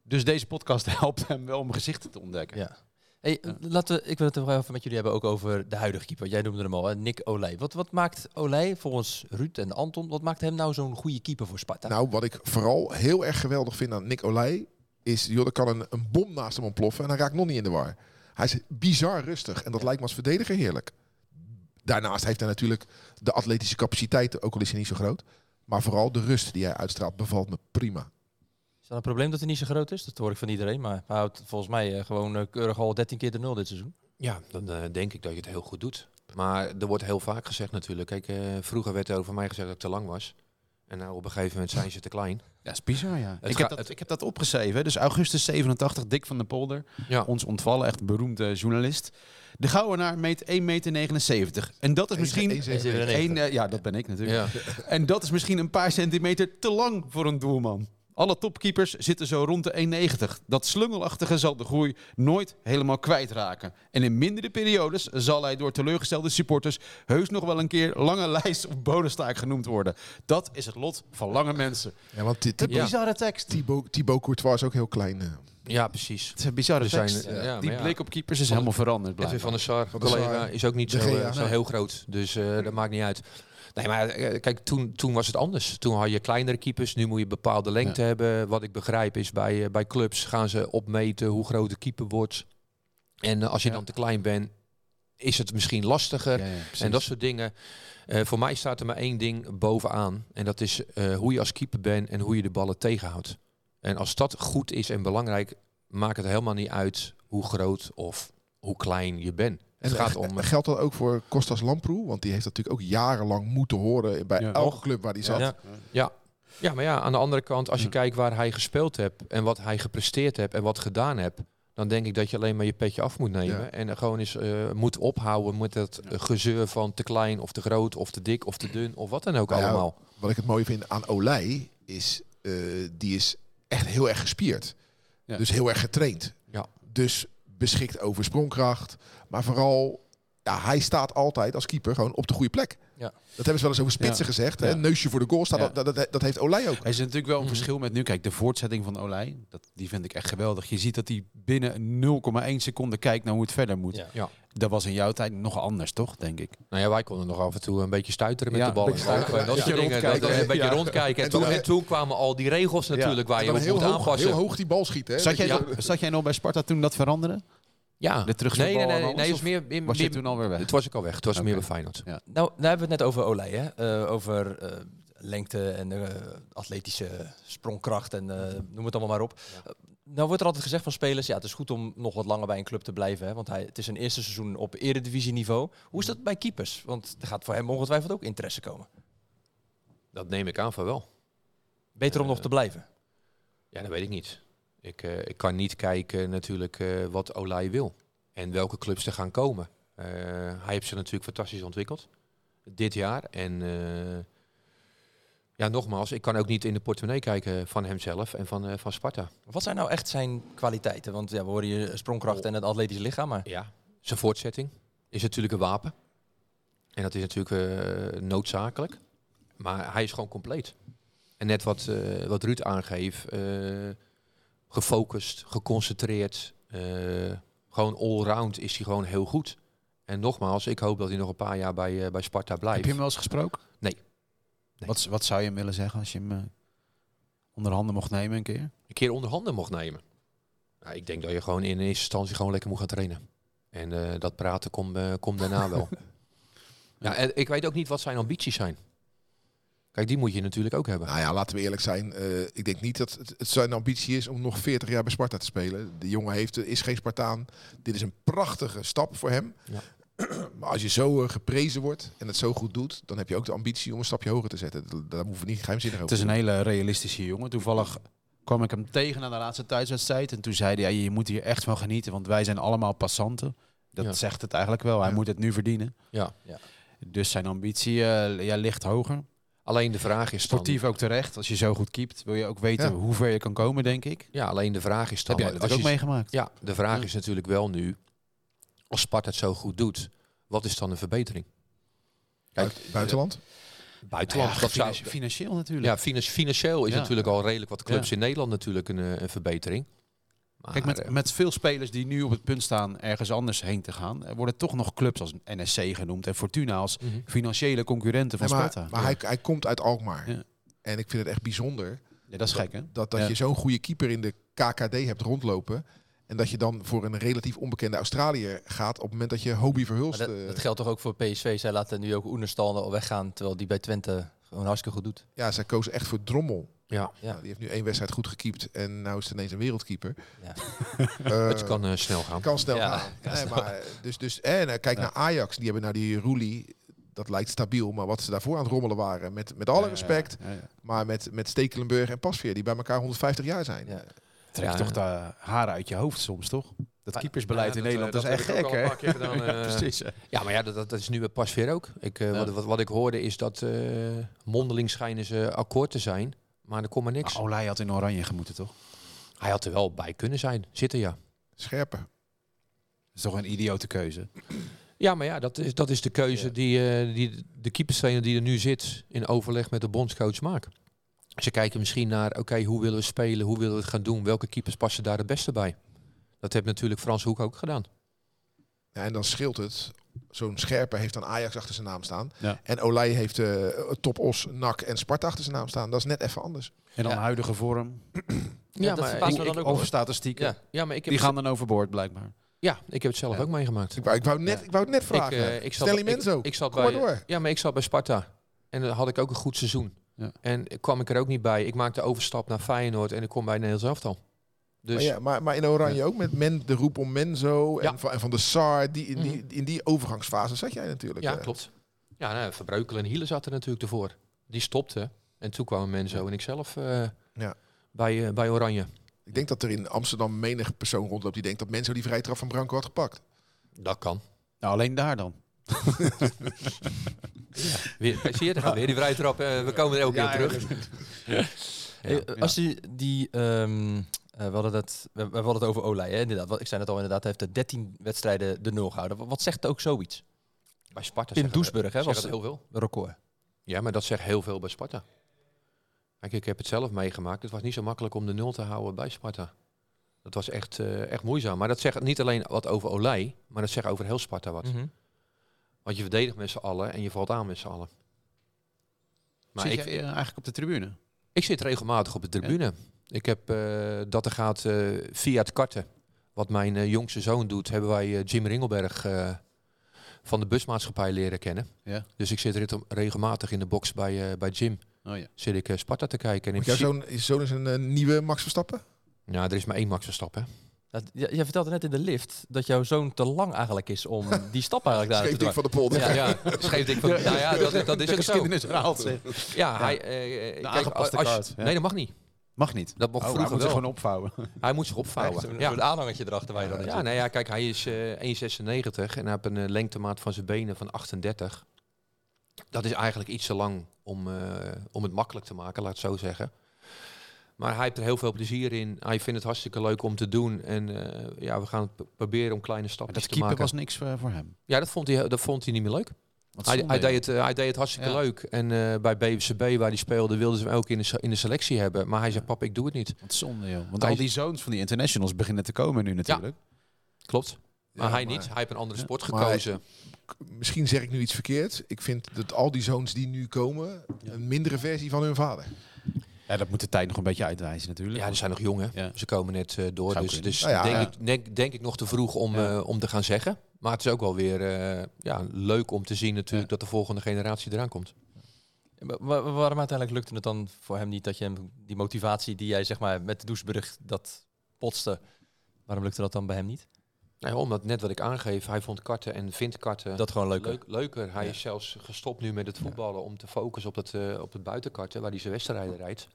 Dus deze podcast helpt hem wel om gezichten te ontdekken. Ja. Hey, laten we, ik wil het er even met jullie hebben ook over de huidige keeper. Jij noemde hem al, hè? Nick Olij. Wat, wat maakt Olij volgens Ruud en Anton, wat maakt hem nou zo'n goede keeper voor Sparta? Nou, wat ik vooral heel erg geweldig vind aan Nick Olij... is, joh, er kan een, een bom naast hem ontploffen en hij raakt nog niet in de war. Hij is bizar rustig en dat lijkt me als verdediger heerlijk. Daarnaast heeft hij natuurlijk de atletische capaciteiten, ook al is hij niet zo groot. Maar vooral de rust die hij uitstraalt bevalt me prima. Is dat een probleem dat hij niet zo groot is? Dat hoor ik van iedereen, maar hij houdt volgens mij eh, gewoon eh, keurig al 13 keer de nul dit seizoen. Ja, dan eh, denk ik dat je het heel goed doet. Maar er wordt heel vaak gezegd natuurlijk. Kijk, eh, vroeger werd er over mij gezegd dat ik te lang was. En nou op een gegeven moment zijn ze te klein. Ja, is bizar, ja. Het Ik heb, dat, ik heb dat opgeschreven. Dus augustus 87, Dick van der Polder. Ja. Ons ontvallen, echt beroemde journalist. De Gouwenaar meet 1,79 meter. En dat is misschien... 1,97. Een, eh, ja, dat ben ik natuurlijk. Ja. En dat is misschien een paar centimeter te lang voor een doelman. Alle topkeepers zitten zo rond de 1,90. Dat slungelachtige zal de groei nooit helemaal kwijtraken. En in mindere periodes zal hij door teleurgestelde supporters heus nog wel een keer lange lijst of bonenstaak genoemd worden. Dat is het lot van lange mensen. Ja, want Thibaut, bizarre tekst. Thibaut, Thibaut Courtois is ook heel klein. eh. ja, precies. Het is een bizarre zijn, tekst. eh, ja, Die blik op keepers is helemaal veranderd. Edwin van blijkbaar. der Sar, Van der collega, Sar. is ook niet De zo, eh, zo heel groot. Dus eh, dat maakt niet uit. Nee, maar eh, kijk, toen, toen was het anders. Toen had je kleinere keepers. Nu moet je bepaalde lengte hebben. Wat ik begrijp is bij, eh, bij clubs gaan ze opmeten hoe groot de keeper wordt. En eh, als je Ja. dan te klein bent, is het misschien lastiger. Ja. En dat soort dingen. Voor mij staat er maar één ding bovenaan. En dat is hoe je als keeper bent en hoe je de ballen tegenhoudt. En als dat goed is en belangrijk, maakt het helemaal niet uit hoe groot of hoe klein je bent. Het En gaat om. eh, geldt dat ook voor Kostas Lamproe? Want die heeft dat natuurlijk ook jarenlang moeten horen bij Ja. elke club waar hij zat. Ja. Ja, maar ja, aan de andere kant, als je Ja. kijkt waar hij gespeeld hebt en wat hij gepresteerd hebt en wat gedaan hebt, dan denk ik dat je alleen maar je petje af moet nemen. Ja. En er gewoon eens eh, moet ophouden met dat eh, gezeur van te klein of te groot of te dik of te dun of wat dan ook Nou ja, allemaal. Wat ik het mooie vind aan Olij is, eh, die is echt heel erg gespierd. Ja. Dus heel erg getraind. Ja. Dus beschikt over sprongkracht. Maar vooral, ja, hij staat altijd als keeper gewoon op de goede plek. Ja. Dat hebben ze wel eens over spitsen Ja. gezegd. Ja. Hè? Neusje voor de goal staat. Ja. Dat, dat, dat heeft Olij ook. Er is natuurlijk wel een Mhm. verschil met nu. Kijk, de voortzetting van Olij, dat, die vind ik echt geweldig. Je ziet dat hij binnen 0,1 seconde kijkt naar hoe het verder moet. Ja. Ja. Dat was in jouw tijd nog anders, toch? Denk ik. Nou ja, wij konden nog af en toe een beetje stuiteren met Ja, de bal. een beetje En stuiteren. dat Ja. soort dingen. Een beetje Ja. rondkijken. En, En toen, toen kwamen al die regels natuurlijk waar je op heel moet hoog, aanpassen. heel hoog die bal schieten. Hè? Zat jij, nog- zat jij nog bij Sparta toen dat veranderde? Ja, De terugspelbal nee, nee, nee, was meer, meer, Was je toen alweer weg? Het was ik al weg. Het was meer bij Feyenoord. Nou, nou hebben we het net over Olij, hè? Eh, over eh, lengte en eh, atletische sprongkracht en eh, noem het allemaal maar op. Nou wordt er altijd gezegd van spelers, ja, het is goed om nog wat langer bij een club te blijven, hè? want hij, het is zijn eerste seizoen op eredivisieniveau. Hoe is dat bij keepers? Want er gaat voor hem ongetwijfeld ook interesse komen. Dat neem ik aan van wel. Beter om nog te blijven. Ja, dat weet ik niet. Ik, eh, ik kan niet kijken natuurlijk eh, wat Olij wil. En welke clubs er gaan komen. Eh, hij heeft zich natuurlijk fantastisch ontwikkeld. Dit jaar. En ja, nogmaals, ik kan ook niet in de portemonnee kijken van hemzelf en van, van Sparta. Wat zijn nou echt zijn kwaliteiten? Want ja, we horen je sprongkracht en het atletische lichaam, maar Ja, zijn voortzetting is natuurlijk een wapen. En dat is natuurlijk noodzakelijk. Maar hij is gewoon compleet. En net wat, wat Ruud aangeeft, gefocust, geconcentreerd, eh, gewoon allround is hij gewoon heel goed. En nogmaals, ik hoop dat hij nog een paar jaar bij, eh, bij Sparta blijft. Heb je hem wel eens gesproken? Nee. Nee. Wat, wat zou je hem willen zeggen als je hem eh, onder handen mocht nemen een keer? Een keer onder handen mocht nemen. Nou, ik denk dat je gewoon in eerste instantie gewoon lekker moet gaan trainen. En dat praten komt komt daarna wel. ja, en ik weet ook niet wat zijn ambities zijn. Kijk, die moet je natuurlijk ook hebben. Nou ja, laten we eerlijk zijn. eh, ik denk niet dat het, het zijn ambitie is om nog 40 jaar bij Sparta te spelen. De jongen heeft, is geen Spartaan. Dit is een prachtige stap voor hem. Ja. Maar als je zo eh, geprezen wordt en het zo goed doet, dan heb je ook de ambitie om een stapje hoger te zetten. Daar hoeven we niet geheimzinnig Het over is te een hele realistische jongen. Toevallig kwam ik hem tegen aan de laatste thuiswedstrijd. En toen zei hij, ja, je moet hier echt van genieten, want wij zijn allemaal passanten. Dat Ja. zegt het eigenlijk wel. Hij Ja. moet het nu verdienen. Ja. Dus zijn ambitie eh, ja, ligt hoger. Alleen de vraag is dan... Sportief ook terecht. Als je zo goed keept, wil je ook weten Ja. hoe ver je kan komen, denk ik. Ja, alleen de vraag is dan... Heb jij dat als ook je- meegemaakt? Ja, de vraag Ja. is natuurlijk wel nu... Als Sparta het zo goed doet, wat is dan een verbetering? Kijk, Buit- buitenland? buitenland, Ja, dat zou... finan- financieel natuurlijk. Ja, finan- financieel is Ja. natuurlijk al redelijk wat clubs Ja. in Nederland natuurlijk een, eh, een verbetering. Maar, Kijk, met, eh, met veel spelers die nu op het punt staan ergens anders heen te gaan, er worden toch nog clubs als NSC genoemd en Fortuna als mhm. financiële concurrenten van Nee, maar Sparta. maar hij, hij komt uit Alkmaar. Ja. En ik vind het echt bijzonder Ja, dat is gek, hè? dat, dat Ja. je zo'n goede keeper in de KKD hebt rondlopen. En dat je dan voor een relatief onbekende Australiër gaat op het moment dat je Hobie Maar Verhulst... dat, eh, dat geldt toch ook voor PSV. Zij laten nu ook Oenerstal al weggaan, terwijl die bij Twente gewoon hartstikke goed doet. ja, zij kozen echt voor Drommel. Ja, Ja. Nou, die heeft nu één wedstrijd goed gekiept en nou is het ineens een wereldkeeper. Ja. Eh, het kan eh, snel gaan. kan snel Ja, gaan. kan Nee, snel. maar, eh, dus, dus, en eh, kijk naar Ajax, die hebben nou die Roelie. Dat lijkt stabiel, maar wat ze daarvoor aan het rommelen waren, met, met alle Ja, respect, ja, ja. maar met, met Stekelenburg en Pasveer, die bij elkaar 150 jaar zijn. Ja. Trek Ja. toch de haren uit je hoofd soms, toch? Dat keepersbeleid ja, in dat, Nederland eh, is dat echt gek, hè? Ja, eh. precies. Ja, maar ja, dat, dat is nu bij pas weer ook. Ik, eh, Ja. wat, wat, wat ik hoorde is dat eh, mondeling schijnen ze akkoord te zijn, maar er komt maar niks. Maar Olij had in oranje gemoeten, toch? Hij had er wel bij kunnen zijn, zitten ja. Scherper. Dat is toch een idiote keuze? Ja, maar ja, dat is, dat is de keuze Ja. die, eh, die de keeperstrainer die er nu zit in overleg met de bondscoach maakt. Ze kijken misschien naar, oké, hoe willen we spelen, hoe willen we het gaan doen, welke keepers passen daar het beste bij. Dat heeft natuurlijk Frans Hoek ook gedaan. Ja, en dan scheelt het. Zo'n Scherper heeft dan Ajax achter zijn naam staan. Ja. En Olij heeft eh Top Os, NAC en Sparta achter zijn naam staan. Dat is net even anders. En dan Ja. huidige vorm. Ja, dat me ik, dan ook Over statistieken. Ja. ja, maar ik heb, Die gaan dan overboord, blijkbaar. ja, ik heb het zelf Ja. ook meegemaakt. Ik wou, ik wou, net, Ja. ik wou het net vragen. Ik, eh, ik zat, Stanley ik-. Ik, zat Kom maar bij, door. ja, maar ik zat bij Sparta. En dan had ik ook een goed seizoen. Ja. En kwam ik er ook niet bij. Ik maakte de overstap naar Feyenoord en ik kom bij Nederlands elftal. Dus maar, ja, maar, maar in Oranje ook met men, de roep om Menzo Ja. en, van, en van de Sar. Die, in, die, in die overgangsfase zat jij natuurlijk. Ja, eh. klopt. Ja, nou, Verbreukelen en Hielen zaten natuurlijk ervoor. Die stopte. En toen kwamen Menzo en ik zelf eh, Ja. bij, eh, bij Oranje. Ik denk dat er in Amsterdam menig persoon rondloopt die denkt dat Menzo die vrije trap van Branco had gepakt. Dat kan. Nou, alleen daar dan. Weer, zie je, er weer die vrije trap. eh, we komen er elke keer terug. Hey, Als die, die ehm, eh, we, hadden dat, we, we hadden het over Olij, hè? Inderdaad, wat- ik zei het al, inderdaad, hij heeft de 13 wedstrijden de nul gehouden. Wat, wat zegt ook zoiets? Bij Sparta zeggen- Doesburg, hè, was dat heel veel. Een record. Ja, maar dat zegt heel veel bij Sparta. Kijk, ik heb het zelf meegemaakt. Het was niet zo makkelijk om de nul te houden bij Sparta. Dat was echt, eh, echt moeizaam. Maar dat zegt niet alleen wat over Olij, maar dat zegt over heel Sparta wat. Mhm. Want je verdedigt met z'n allen en je valt aan met z'n allen. Maar Zit ik, jij eh, eigenlijk op de tribune? ik zit regelmatig op de tribune. Ik heb eh, dat er gaat eh, via het karten. Wat mijn eh, jongste zoon doet, hebben wij eh, Jim Ringelberg eh, van de busmaatschappij leren kennen. Ja. Dus ik zit regelmatig in de box bij, eh, bij Jim. Oh ja. Zit ik eh, Sparta te kijken. En in jouw zoon, zoon is een nieuwe Max Verstappen? Ja, er is maar één Max Verstappen. Dat, jij vertelde net in de lift dat jouw zoon te lang eigenlijk is om die stap eigenlijk daar te Scheef doen. van de polder. Ja, ja scheef ik van. Nou ja, dat, dat is ook zo. geschiedenis herhaalt zich. Ja, hij. eh, kijk, aangepaste als je- kaart, ja. Nee, dat mag niet. Mag niet. Dat mocht Oh, hij vroeger moet zich wel. gewoon opvouwen. Hij moet zich opvouwen. Ja. soort aanhangertje erachter waar je dan Ja, nou ja, kijk, hij is eh 1,96 en hij heeft een eh, lengtemaat van zijn benen van 38. Dat is eigenlijk iets te lang om, eh, om het makkelijk te maken, laat het zo zeggen. Maar hij heeft er heel veel plezier in. Hij vindt het hartstikke leuk om te doen. En eh, ja, we gaan het proberen om kleine Maar stapjes dat te keeper maken. was niks eh, voor hem. Ja, dat vond, hij, dat vond hij niet meer leuk. Hij, hij, deed het, eh, hij deed het hartstikke Ja. leuk. En eh, bij BVCB, waar hij speelde, wilden ze hem ook in de, in de selectie hebben. Maar hij zei, pap, ik doe het niet. Wat zonde, joh. Want Hij al die zoons van die internationals beginnen te komen nu natuurlijk. Klopt. Maar Ja, hij maar- niet. Hij heeft een andere Ja. sport hij- gekozen. Misschien zeg ik nu iets verkeerd. Ik vind dat al die zoons die nu komen een mindere versie van hun vader. Ja, dat moet de tijd nog een beetje uitwijzen natuurlijk. Ja, die zijn nog jong, hè? Ja. Ze komen net eh, door. Zou Dus, dus Nou ja, denk, ja. Ik, denk, denk ik nog te vroeg om, Ja. eh, om te gaan zeggen. Maar het is ook wel weer eh, ja, leuk om te zien natuurlijk dat de volgende generatie eraan komt. Wa- wa- waarom uiteindelijk lukte het dan voor hem niet dat je hem die motivatie die jij zeg maar met de Doesburg dat potste, waarom lukte dat dan bij hem niet? Nou, ja, omdat net wat ik aangeef, hij vond karten en vindt karten Dat gewoon leuker. leuk, leuker. Hij Ja. is zelfs gestopt nu met het voetballen om te focussen op het, eh, op het buitenkarten waar hij zijn wedstrijden rijdt.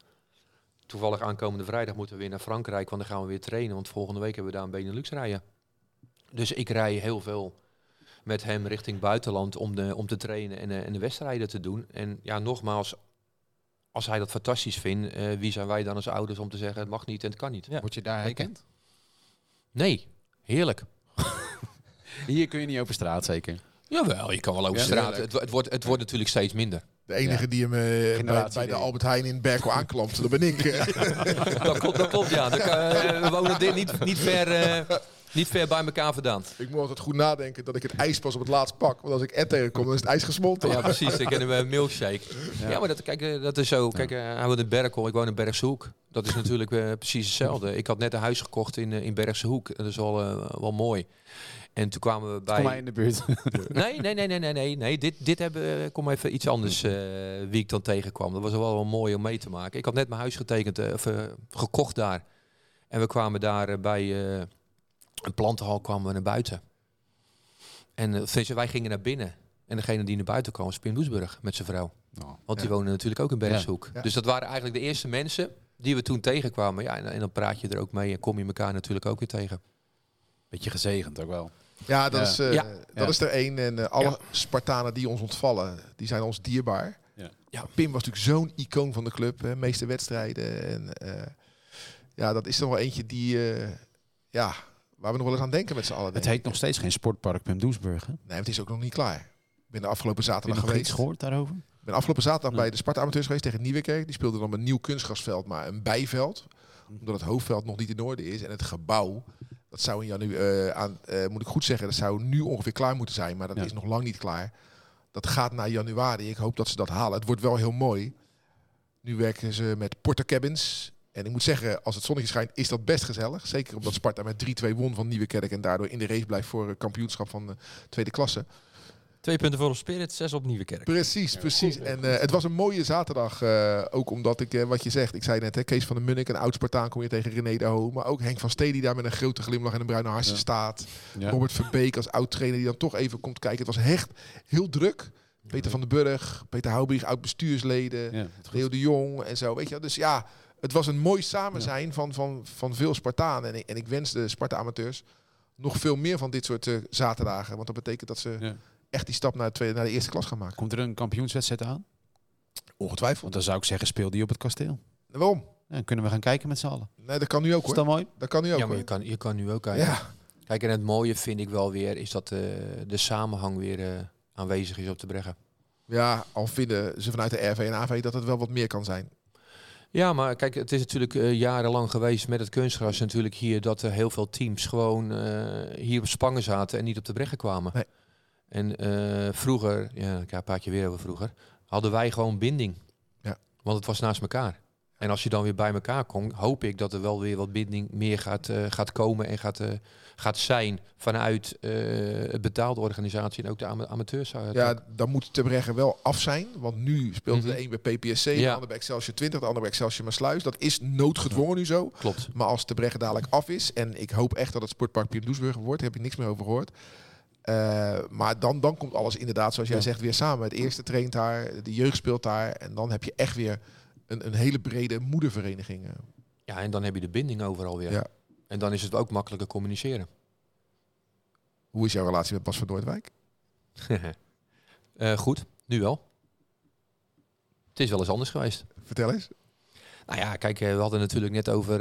Toevallig aankomende vrijdag moeten we weer naar Frankrijk, want dan gaan we weer trainen. Want volgende week hebben we daar een Benelux rijden. Dus ik rij heel veel met hem richting buitenland om, de, om te trainen en, eh, en de wedstrijden te doen. En ja, nogmaals, als hij dat fantastisch vindt, eh, wie zijn wij dan als ouders om te zeggen het mag niet en het kan niet? Ja. Word je daar herkend? Nee, heerlijk. Hier kun je niet over straat zeker. Jawel, je kan wel over Ja, straat. Het, het, wordt, het wordt natuurlijk steeds minder. De enige Ja. die hem eh, bij, de. Albert Heijn in Berkel aanklampt, dat ben ik. dat, klopt, dat klopt, ja. Dat kan, eh, we wonen dit niet, niet, ver, eh, niet ver bij elkaar vandaan. ik moet altijd goed nadenken dat ik het ijs pas op het laatst pak. Want als ik Ed tegenkom, dan is het ijs gesmolten. Ja, precies. Ik ken hem een milkshake. Ja, maar dat, kijk, eh, dat is zo. Kijk, eh, hij woont in Berkel, ik woon in Bergse Hoek. Dat is natuurlijk eh, precies hetzelfde. Ik had net een huis gekocht in, eh, in Bergse Hoek. Dat is wel, eh, wel mooi. En toen kwamen we bij... Kom mij in de buurt. Nee, nee, nee, nee, nee, nee. nee. Dit, dit hebben, kom even iets anders eh, wie ik dan tegenkwam. Dat was wel wel mooi om mee te maken. Ik had net mijn huis getekend, eh, of, eh, gekocht daar. En we kwamen daar eh, bij eh, een plantenhal kwamen we naar buiten. En eh, wij gingen naar binnen. En degene die naar buiten kwam was Pim Doesburg met zijn vrouw. Want die Ja. wonen natuurlijk ook in Bergshoek. Ja. Dus dat waren eigenlijk de eerste mensen die we toen tegenkwamen. Ja, en, en dan praat je er ook mee en kom je elkaar natuurlijk ook weer tegen. Beetje gezegend ook wel. Ja, dat, Ja. Is, eh, Ja. dat Ja. is er één. En eh, alle Ja. Spartanen die ons ontvallen, die zijn ons dierbaar. Ja. Ja, Pim was natuurlijk zo'n icoon van de club. Hè, meeste wedstrijden. En eh, ja, dat is toch wel eentje die, eh, ja, waar we nog wel eens aan denken met z'n allen. Het heet nog steeds geen sportpark Pim Doesburg. Hè? Heb Nee, het is ook nog niet klaar. Ik ben de afgelopen je zaterdag nog geweest. iets gehoord daarover? Ik ben afgelopen zaterdag Ja. bij de Sparta amateurs geweest tegen Nieuwekerk. Die speelden dan een nieuw kunstgrasveld, maar een bijveld. Omdat het hoofdveld nog niet in orde is. En het gebouw, dat zou in janu eh, aan, eh, moet ik goed zeggen, dat zou nu ongeveer klaar moeten zijn. Maar dat Ja. is nog lang niet klaar. Dat gaat naar januari. Ik hoop dat ze dat halen. Het wordt wel heel mooi. Nu werken ze met porter cabins. En ik moet zeggen, als het zonnetje schijnt, is dat best gezellig. Zeker omdat Sparta met 3-2 won van Nieuwekerk. En daardoor in de race blijft voor het kampioenschap van de tweede klasse. Twee punten voor op Spirit, zes op Nieuwekerk. Precies, precies. En eh, het was een mooie zaterdag. eh, ook omdat ik, eh, wat je zegt, ik zei net, hè, Kees van den Munnik, een oud Spartaan, kom je tegen René de Ho. Maar ook Henk van Stee, die daar met een grote glimlach en een bruine harsen Ja. staat. Ja. Robert Verbeek als oud trainer, die dan toch even komt kijken. Het was echt heel druk. Peter van den Burg, Peter Houbig, oud bestuursleden. Ja. Leo de Jong en zo. Weet je, wel. dus ja, het was een mooi samen zijn van, van, van veel Spartanen. En ik, en ik wens de Sparta-amateurs nog veel meer van dit soort eh, zaterdagen. Want dat betekent dat ze Ja. echt die stap naar, tweede, naar de eerste klas gaan maken. Komt er een kampioenswedstrijd aan? Ongetwijfeld. Want dan zou ik zeggen, speel die op het kasteel. Waarom? Ja, dan kunnen we gaan kijken met z'n allen. Nee, dat kan nu ook Is hoor. dat mooi? Dat kan nu ook Ja, maar je kan, je kan nu ook kijken. Ja, Kijk, en het mooie vind ik wel weer, is dat eh, de samenhang weer eh, aanwezig is op de Breggen. ja, al vinden ze vanuit de RV en AV dat het wel wat meer kan zijn. Ja, maar kijk, het is natuurlijk eh, jarenlang geweest met het kunstgras natuurlijk hier dat er heel veel teams gewoon eh, hier op Spangen zaten en niet op de Breggen kwamen. Nee. En eh, vroeger, ja, ik praat je weer over vroeger, hadden wij gewoon binding. Ja. Want het was naast elkaar. En als je dan weer bij elkaar komt, hoop ik dat er wel weer wat binding meer gaat, eh, gaat komen en gaat, eh, gaat zijn vanuit eh het betaalde organisatie en ook de ama amateurs. Ja, dan moet Te Breggen wel af zijn. Want nu speelt Mhm. de een bij PPSC, de Ja. ander bij Excelsior 20, de ander bij Excelsior Maasluis. Dat is noodgedwongen nu zo. Klopt. Maar als Te Breggen dadelijk af is, en ik hoop echt dat het sportpark Pim Doesburg wordt, daar heb ik niks meer over gehoord. Eh, maar dan, dan komt alles inderdaad, zoals jij Ja. zegt, weer samen. Het eerste traint daar, de jeugd speelt daar. En dan heb je echt weer een, een hele brede moedervereniging. eh. Ja, en dan heb je de binding overal weer. Ja. En dan is het ook makkelijker communiceren. Hoe is jouw relatie met Bas van Noordwijk? Eh, goed, nu wel. Het is wel eens anders geweest. Vertel eens. Nou ja, kijk, eh, we hadden natuurlijk net over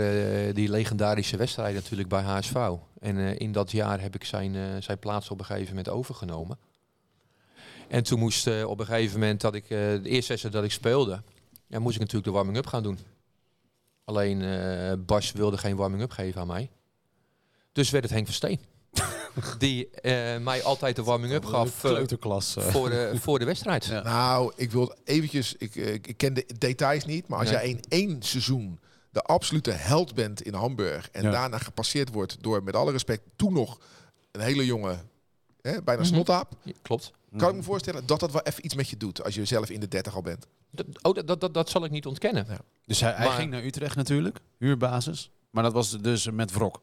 die legendarische wedstrijd natuurlijk bij HSV. En in dat jaar heb ik zijn, zijn plaats op een gegeven moment overgenomen. En toen moest op een gegeven moment dat ik de eerste wedstrijd dat ik speelde, ja, moest ik natuurlijk de warming-up gaan doen. Alleen eh, Bas wilde geen warming-up geven aan mij. Dus werd het Henk Versteen. die eh, mij altijd de warming-up gaf eh, voor, de, voor de wedstrijd. Ja. Nou, ik wil eventjes, ik, ik ken de details niet, maar als Nee. jij in één seizoen de absolute held bent in Hamburg en Ja. daarna gepasseerd wordt door, met alle respect, toen nog een hele jonge, hè, bijna snottaap, Ja, klopt. Kan ik me voorstellen dat dat wel even iets met je doet als je zelf in de 30 al bent. Dat, oh, dat, dat, dat zal ik niet ontkennen. Dus hij, hij Maar- ging naar Utrecht natuurlijk, huurbasis. Maar dat was dus met wrok,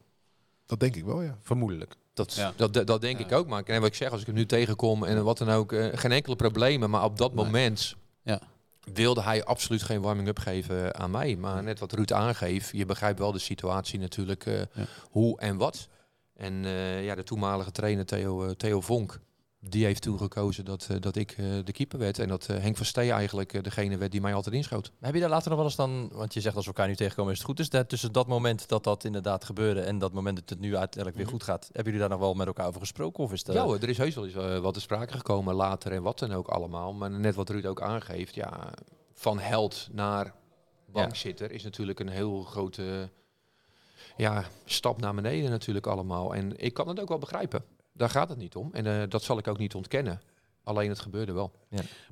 Dat denk ik wel, ja. vermoedelijk. Dat, Ja. dat, dat, dat denk Ja. ik ook. Maar en wat ik zeg, als ik hem nu tegenkom en wat dan ook, eh, geen enkele problemen. Maar op dat Nee. moment Ja. wilde hij absoluut geen warming-up geven aan mij. Maar net wat Ruud aangeeft, je begrijpt wel de situatie natuurlijk, eh, Ja. hoe en wat. En eh, ja, de toenmalige trainer Theo, Theo Vonk, die heeft toen gekozen dat, eh, dat ik eh, de keeper werd. En dat eh, Henk van Stee eigenlijk degene werd die mij altijd inschoot. Maar heb je daar later nog wel eens dan, want je zegt als we elkaar nu tegenkomen is het goed. Dus dat, tussen dat moment dat dat inderdaad gebeurde en dat moment dat het nu uiteindelijk weer goed gaat, hebben jullie daar nog wel met elkaar over gesproken? Of is dat... Ja hoor, er is heus wel eens wat te sprake gekomen later en wat dan ook allemaal. Maar net wat Ruud ook aangeeft, ja, van held naar bankzitter is natuurlijk een heel grote ja, stap naar beneden natuurlijk allemaal. En ik kan het ook wel begrijpen. Daar gaat het niet om. En eh, dat zal ik ook niet ontkennen. Alleen het gebeurde wel.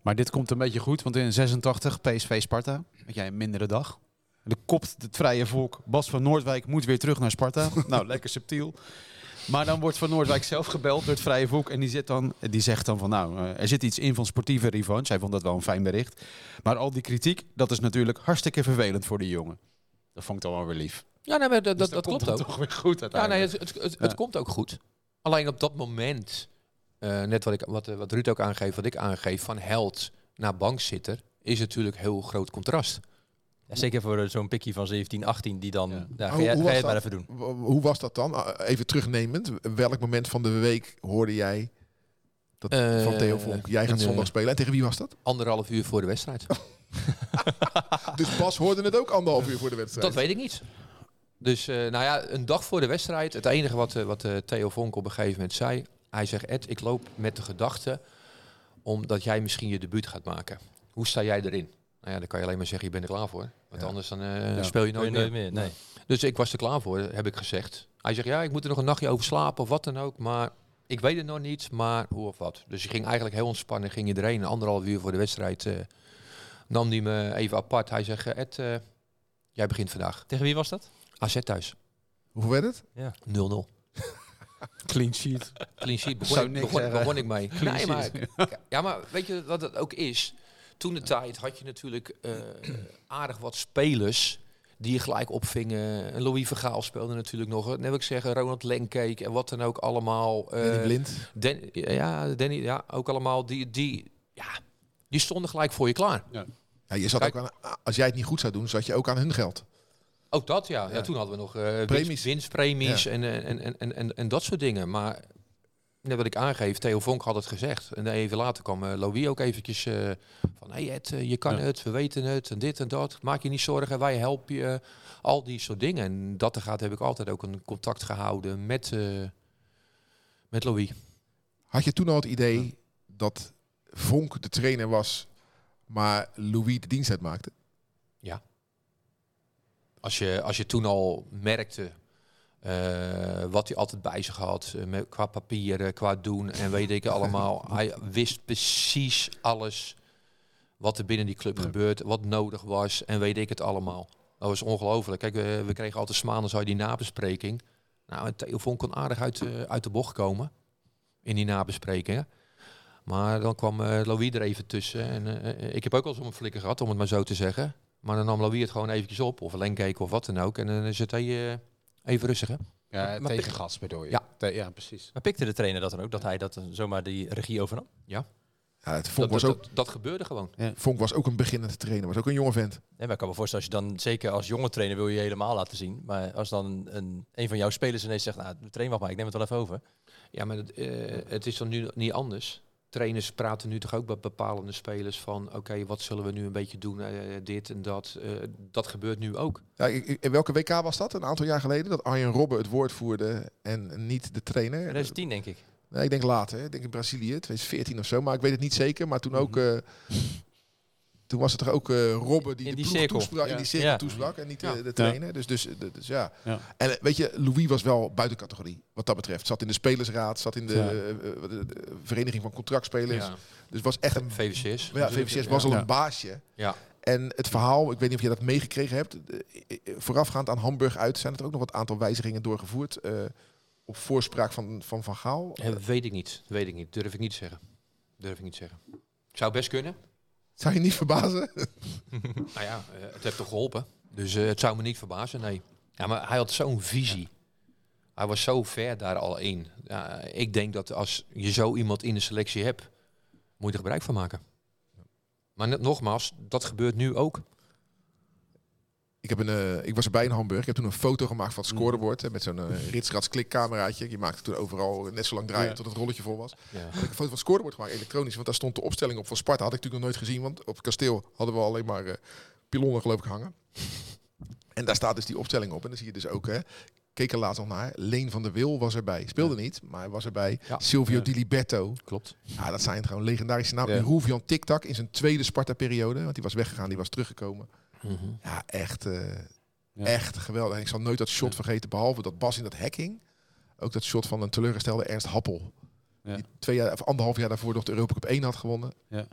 Maar dit komt een beetje goed, want in 86 PSV Sparta, had jij een mindere dag. En dan kopt het vrije volk, Bas van Noordwijk moet weer terug naar Sparta. nou, lekker subtiel. Maar dan wordt Van Noordwijk zelf gebeld door het vrije volk en die, zit dan, die zegt dan van nou, eh, er zit iets in van sportieve revanche. Hij vond dat wel een fijn bericht. Maar al die kritiek, dat is natuurlijk hartstikke vervelend voor die jongen. Dat vond ik dan wel weer lief. Ja, nee, maar dat, Dus dat, dat komt klopt ook. toch weer goed Ja, nee, het, het, het, het Ja. komt ook goed. Alleen op dat moment, eh, net wat, ik, wat, eh, wat Ruud ook aangeeft, wat ik aangeef, van held naar bankzitter, is natuurlijk heel groot contrast. Ja, zeker voor eh, zo'n pikkie van 17, 18 die dan... Ja. Ja. ga Hoe- jij, hoe ga jij het maar dat? even doen. Hoe was dat dan? Even terugnemend. Welk moment van de week hoorde jij dat van Theo Vonk? Jij gaat zondag spelen. En tegen wie was dat? Anderhalf uur voor de wedstrijd. Dus Bas hoorde het ook anderhalf uur voor de wedstrijd. Dat weet ik niet. Dus eh, nou ja, een dag voor de wedstrijd. Het enige wat, eh, wat eh, Theo Vonk op een gegeven moment zei. Hij zegt, Ed, ik loop met de gedachte omdat jij misschien je debuut gaat maken. Hoe sta jij erin? Nou ja, dan kan je alleen maar zeggen, je bent er klaar voor. Want Ja. anders dan, Ja. speel je Nooit, meer. meer. Nee. Dus ik was er klaar voor, heb ik gezegd. Hij zegt, ja, ik moet er nog een nachtje over slapen of wat dan ook. Maar ik weet het nog niet, maar hoe of wat. Dus ik ging eigenlijk heel ontspannen. Ging iedereen anderhalf uur voor de wedstrijd. nam die me even apart. Hij zegt, Ed, jij begint vandaag. Tegen wie was dat? AZ thuis. Hoeveel werd het? 0-0. Clean sheet. Clean sheet. Zou Begon, ik, niks begon, begon ik mee. Clean nee, maar, ja, maar weet je wat het ook is? Toen de tijd had je natuurlijk eh, aardig wat spelers die je gelijk opvingen. En Louis Vergaal speelde natuurlijk nog. Net wil ik zeggen, Ronald Lenkeek en wat dan ook allemaal. eh, Danny Blind. Dan- ja, Danny, ja, ook allemaal. Die, die, ja, die stonden gelijk voor je klaar. Ja, je zat Kijk. ook aan, als jij het niet goed zou doen, zat je ook aan hun geld. Ook dat, ja. ja. Ja. toen hadden we nog winst- Premies. winstpremies en, eh, en, en, en, en, en dat soort dingen. Maar net wat ik aangeef, Theo Vonk had het gezegd. En even later kwam eh, Louis ook eventjes van... Hé hey Ed, je kan Ja. het, we weten het en dit en dat. Maak je niet zorgen, wij helpen je. Al die soort dingen. En dat er gaat heb ik altijd ook een contact gehouden met, met Louis. Had je toen al het idee dat Vonk de trainer was, maar Louis de dienst uitmaakte? Als je, als je toen al merkte eh, wat hij altijd bij zich had, eh, qua papieren, qua doen en weet ik allemaal. hij wist precies alles wat er binnen die club Ja. gebeurt, wat nodig was en weet ik het allemaal. Dat was ongelooflijk. Kijk, we, we kregen altijd maandags uit die nabespreking. Nou, Theo kon aardig uit, eh, uit de bocht komen in die nabesprekingen. Maar dan kwam eh, Louis er even tussen. En eh, ik heb ook om een flikker gehad, om het maar zo te zeggen. Maar dan nam Louis het gewoon eventjes op, of Lenkeek of wat dan ook. En dan is het hey, eh, even rustig, hè? Ja, Maar- tegen gas bedoel je? Ja. Te- ja, precies. Maar pikte de trainer dat dan ook, dat hij dat eh, zomaar die regie overnam? Ja, het Vonk, Dat, was dat, ook, dat, dat gebeurde gewoon. Vonk was ook een beginnend trainer, was ook een jonge vent. Nee, maar ik kan me voorstellen, als je dan zeker als jonge trainer wil je je helemaal laten zien. Maar als dan een, een, van jouw spelers ineens zegt, nou, train wat maar, ik neem het wel even over. Ja, maar het, eh, het is dan nu niet anders. Trainers praten nu toch ook met bepalende spelers van... oké, wat zullen we nu een beetje doen, eh, dit en dat. Eh, dat gebeurt nu ook. Ja, in welke WK was dat? Een aantal jaar geleden? Dat Arjen Robben het woord voerde en niet de trainer? 2010 denk ik. Nee, ik denk later. hè. Ik denk in Brazilië, 2014 of zo. Maar ik weet het niet zeker. Maar toen ook... Mhm. eh, Toen was het er ook eh Robben die In de die ploeg toesprak, Ja. in die cirkel Ja. toesprak en niet Ja. eh, de trainer. Dus, dus, dus, dus ja. Ja. En eh, weet je, Louis was wel buiten categorie wat dat betreft. Zat in de spelersraad, zat in de, Ja. de- de vereniging van contractspelers. Ja. Dus was echt een VVCS. ja, VVCS was al Ja. een baasje. Ja. En het verhaal, ik weet niet of je dat meegekregen hebt. Voorafgaand aan Hamburg uit zijn er ook nog wat aantal wijzigingen doorgevoerd. eh, op voorspraak van Van, van Gaal. Eh, weet ik niet. Weet ik niet. Durf ik niet te zeggen. Durf ik niet te zeggen. Zou best kunnen. Zou je niet verbazen? Nou ja, eh, het heeft toch geholpen. Dus eh, het zou me niet verbazen, nee. Ja, maar hij had zo'n visie. Hij was zo ver daar al in. Ik denk dat als je zo iemand in de selectie hebt, moet je er gebruik van maken. Maar net, nogmaals, dat gebeurt nu ook. Ik, heb een, eh, ik was erbij in Hamburg. Ik heb toen een foto gemaakt van het Mm. scorebord. Hè, met zo'n uh, ritsrats klikcameraatje. Je maakte toen overal net zo lang draaien Ja. tot het rolletje vol was. Ja. Had ik een foto van het scorebord gemaakt, elektronisch. Want daar stond de opstelling op van Sparta. Had ik natuurlijk nog nooit gezien. Want op het kasteel hadden we alleen maar eh pilonnen geloof ik hangen. En daar staat dus die opstelling op. En dan zie je dus ook, hè, keek er laatst nog naar. Leen van der Wil was erbij. Speelde niet, maar hij was erbij. Ja. Silvio Ja. Di Liberto. Klopt. Ja, dat zijn gewoon legendarische namen. Ja. En Roelvian Tiktak in zijn tweede Sparta-periode. Want die was weggegaan, die was teruggekomen. Mhm. Ja, echt, eh, Ja. echt geweldig. En ik zal nooit dat shot Ja. vergeten, behalve dat Bas in dat hacking. Ook dat shot van een teleurgestelde Ernst Happel. Ja. Die twee jaar, of anderhalf jaar daarvoor nog de Europa Cup 1 had gewonnen. Ja.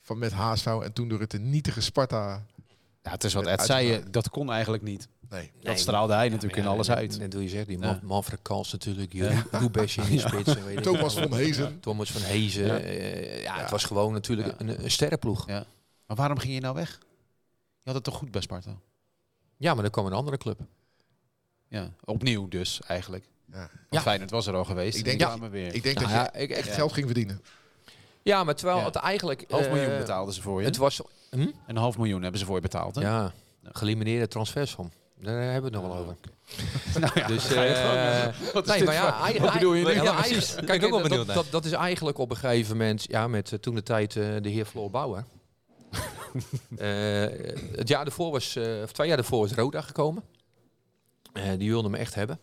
Van met HSV en toen door het te nietige Sparta. Ja, het is wat Ed zei, je, dat kon eigenlijk niet. Nee. Dat straalde hij natuurlijk in alles uit. En doe je zegt, die Ja. Man, Manfred Kals natuurlijk, ja. Roebesje in de spits. weet Thomas van Hezen. Thomas van Hezen. Ja. het was gewoon natuurlijk Ja. een, een sterrenploeg. Ja. Maar waarom ging je nou weg? Je had het toch goed bij Sparta? Ja, maar er kwam een andere club. Ja, opnieuw dus eigenlijk. Ja. Want Ja. Feyenoord was er al geweest. Ik denk- en ja, weer. Ik denk Nou dat ja, je ik, echt geld ging verdienen. ja, maar terwijl Ja. het eigenlijk... half eh, miljoen betaalden ze voor je. Het was... Hm? Een half miljoen hebben ze voor je betaald. Hè? Ja, gelimiteerde transfersom. Daar hebben we het nog wel over. Nou ja, Dus, eh, gang. Wat nee, maar ja, wat bedoel je nu? ja, ben Kijk, ook wel dat- benieuwd dat, dat, dat is eigenlijk op een gegeven moment, ja, met eh, toen de tijd eh, de heer Floor Bouwer. Eh, het jaar ervoor was, eh, of twee jaar ervoor was Roda gekomen. Eh, die wilde me echt hebben.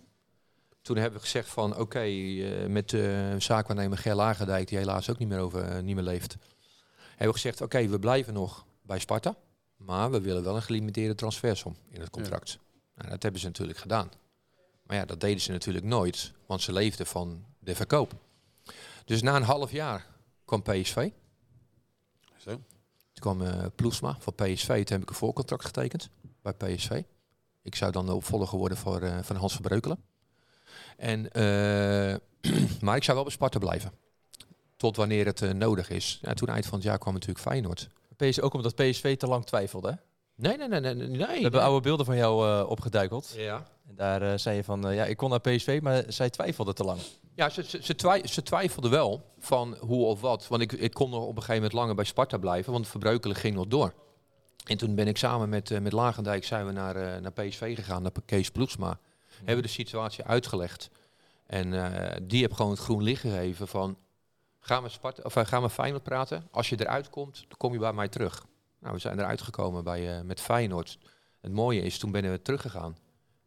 Toen hebben we gezegd van, oké, met de zaakwaarnemer Ger Lagerdijk, die helaas ook niet meer, over, niet meer leeft. Hebben we gezegd, oké, we blijven nog bij Sparta. Maar we willen wel een gelimiteerde transfersom in het contract. Nou, dat hebben ze natuurlijk gedaan. Maar ja, dat deden ze natuurlijk nooit, want ze leefden van de verkoop. Dus na een half jaar kwam PSV. Zo. Kwam eh Ploesma van PSV. Toen heb ik een voorcontract getekend bij PSV. Ik zou dan de opvolger worden voor, eh, van Hans Verbreukelen. En, eh, maar ik zou wel bij Sparta blijven. Tot wanneer het nodig is. Ja, toen eind van het jaar kwam natuurlijk Feyenoord. PS, ook omdat PSV te lang twijfelde. Nee, nee, nee, nee. We hebben oude beelden van jou eh, opgeduikeld. Ja. En daar eh, zei je van, eh, ja, ik kon naar PSV, maar zij twijfelde te lang. Ja, ze, ze, ze, twij- ze twijfelden wel van hoe of wat. Want ik, ik kon nog op een gegeven moment langer bij Sparta blijven, want Verbreukelen ging nog door. En toen ben ik samen met, met Lagendijk zijn we naar, naar PSV gegaan, naar Kees Ploegsma. Hebben we de situatie uitgelegd. En die heb gewoon het groen licht gegeven van, ga met, Sparta, of, eh, ga met Feyenoord praten. Als je eruit komt, dan kom je bij mij terug. Nou, we zijn eruit gekomen bij, eh, met Feyenoord. Het mooie is, toen ben we teruggegaan.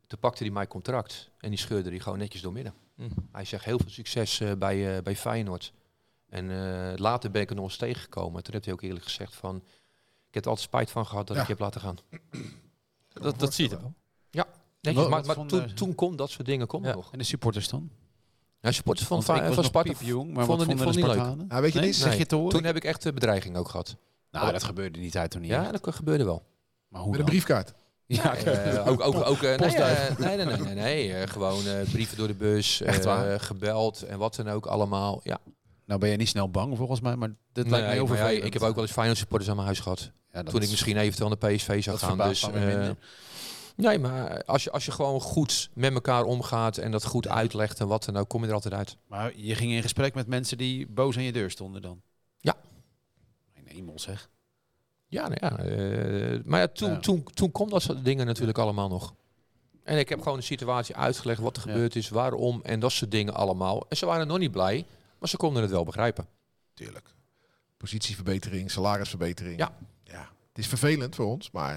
Toen pakte hij mijn contract en die scheurde die gewoon netjes door midden. Hm. Hij zegt heel veel succes eh, bij, eh, bij Feyenoord. En eh, later ben ik er nog eens tegengekomen. Toen heeft hij ook eerlijk gezegd van... Ik heb er altijd spijt van gehad dat Ja. ik je heb laten gaan. Dat, dat zie je wel. Netjes, Wat- maar maar toen, toen kon dat soort dingen kon Ja. nog. En de supporters dan? Ja, supporters van, van Sparta piepjong, maar vonden vonden de vonden die leuk. Nou, weet je Nee? niet? Zeg je te horen? Toen heb ik echt de bedreiging ook gehad. Nou, dat gebeurde die tijd toen niet. Ja, echt. dat gebeurde wel. Maar hoe Met een dan? briefkaart. Ja, Eh, ook, ook, ook, eh, nee, eh, nee, nee, nee, nee, nee, eh, gewoon eh, brieven door de bus, Echt eh, waar? gebeld en wat dan ook allemaal. Ja, nou ben je niet snel bang volgens mij, maar dit lijkt mij heel ja, ik heb ook wel eens Feyenoord supporters aan mijn huis gehad. Ja, dat toen ik is- misschien eventueel naar PSV zou dat gaan. Dus, eh. Nee, maar als je, als je gewoon goed met elkaar omgaat en dat goed uitlegt en wat dan ook, kom je er altijd uit. Maar je ging in gesprek met mensen die boos aan je deur stonden dan? Ja. Hemel zeg. Ja, nou ja. eh, maar ja, toen, Ja. Toen, toen kwam dat soort dingen natuurlijk allemaal nog. En ik heb gewoon de situatie uitgelegd, wat er Ja. gebeurd is, waarom en dat soort dingen allemaal. En ze waren nog niet blij, maar ze konden het wel begrijpen. Tuurlijk. Positieverbetering, salarisverbetering. Ja. ja. Het is vervelend voor ons, maar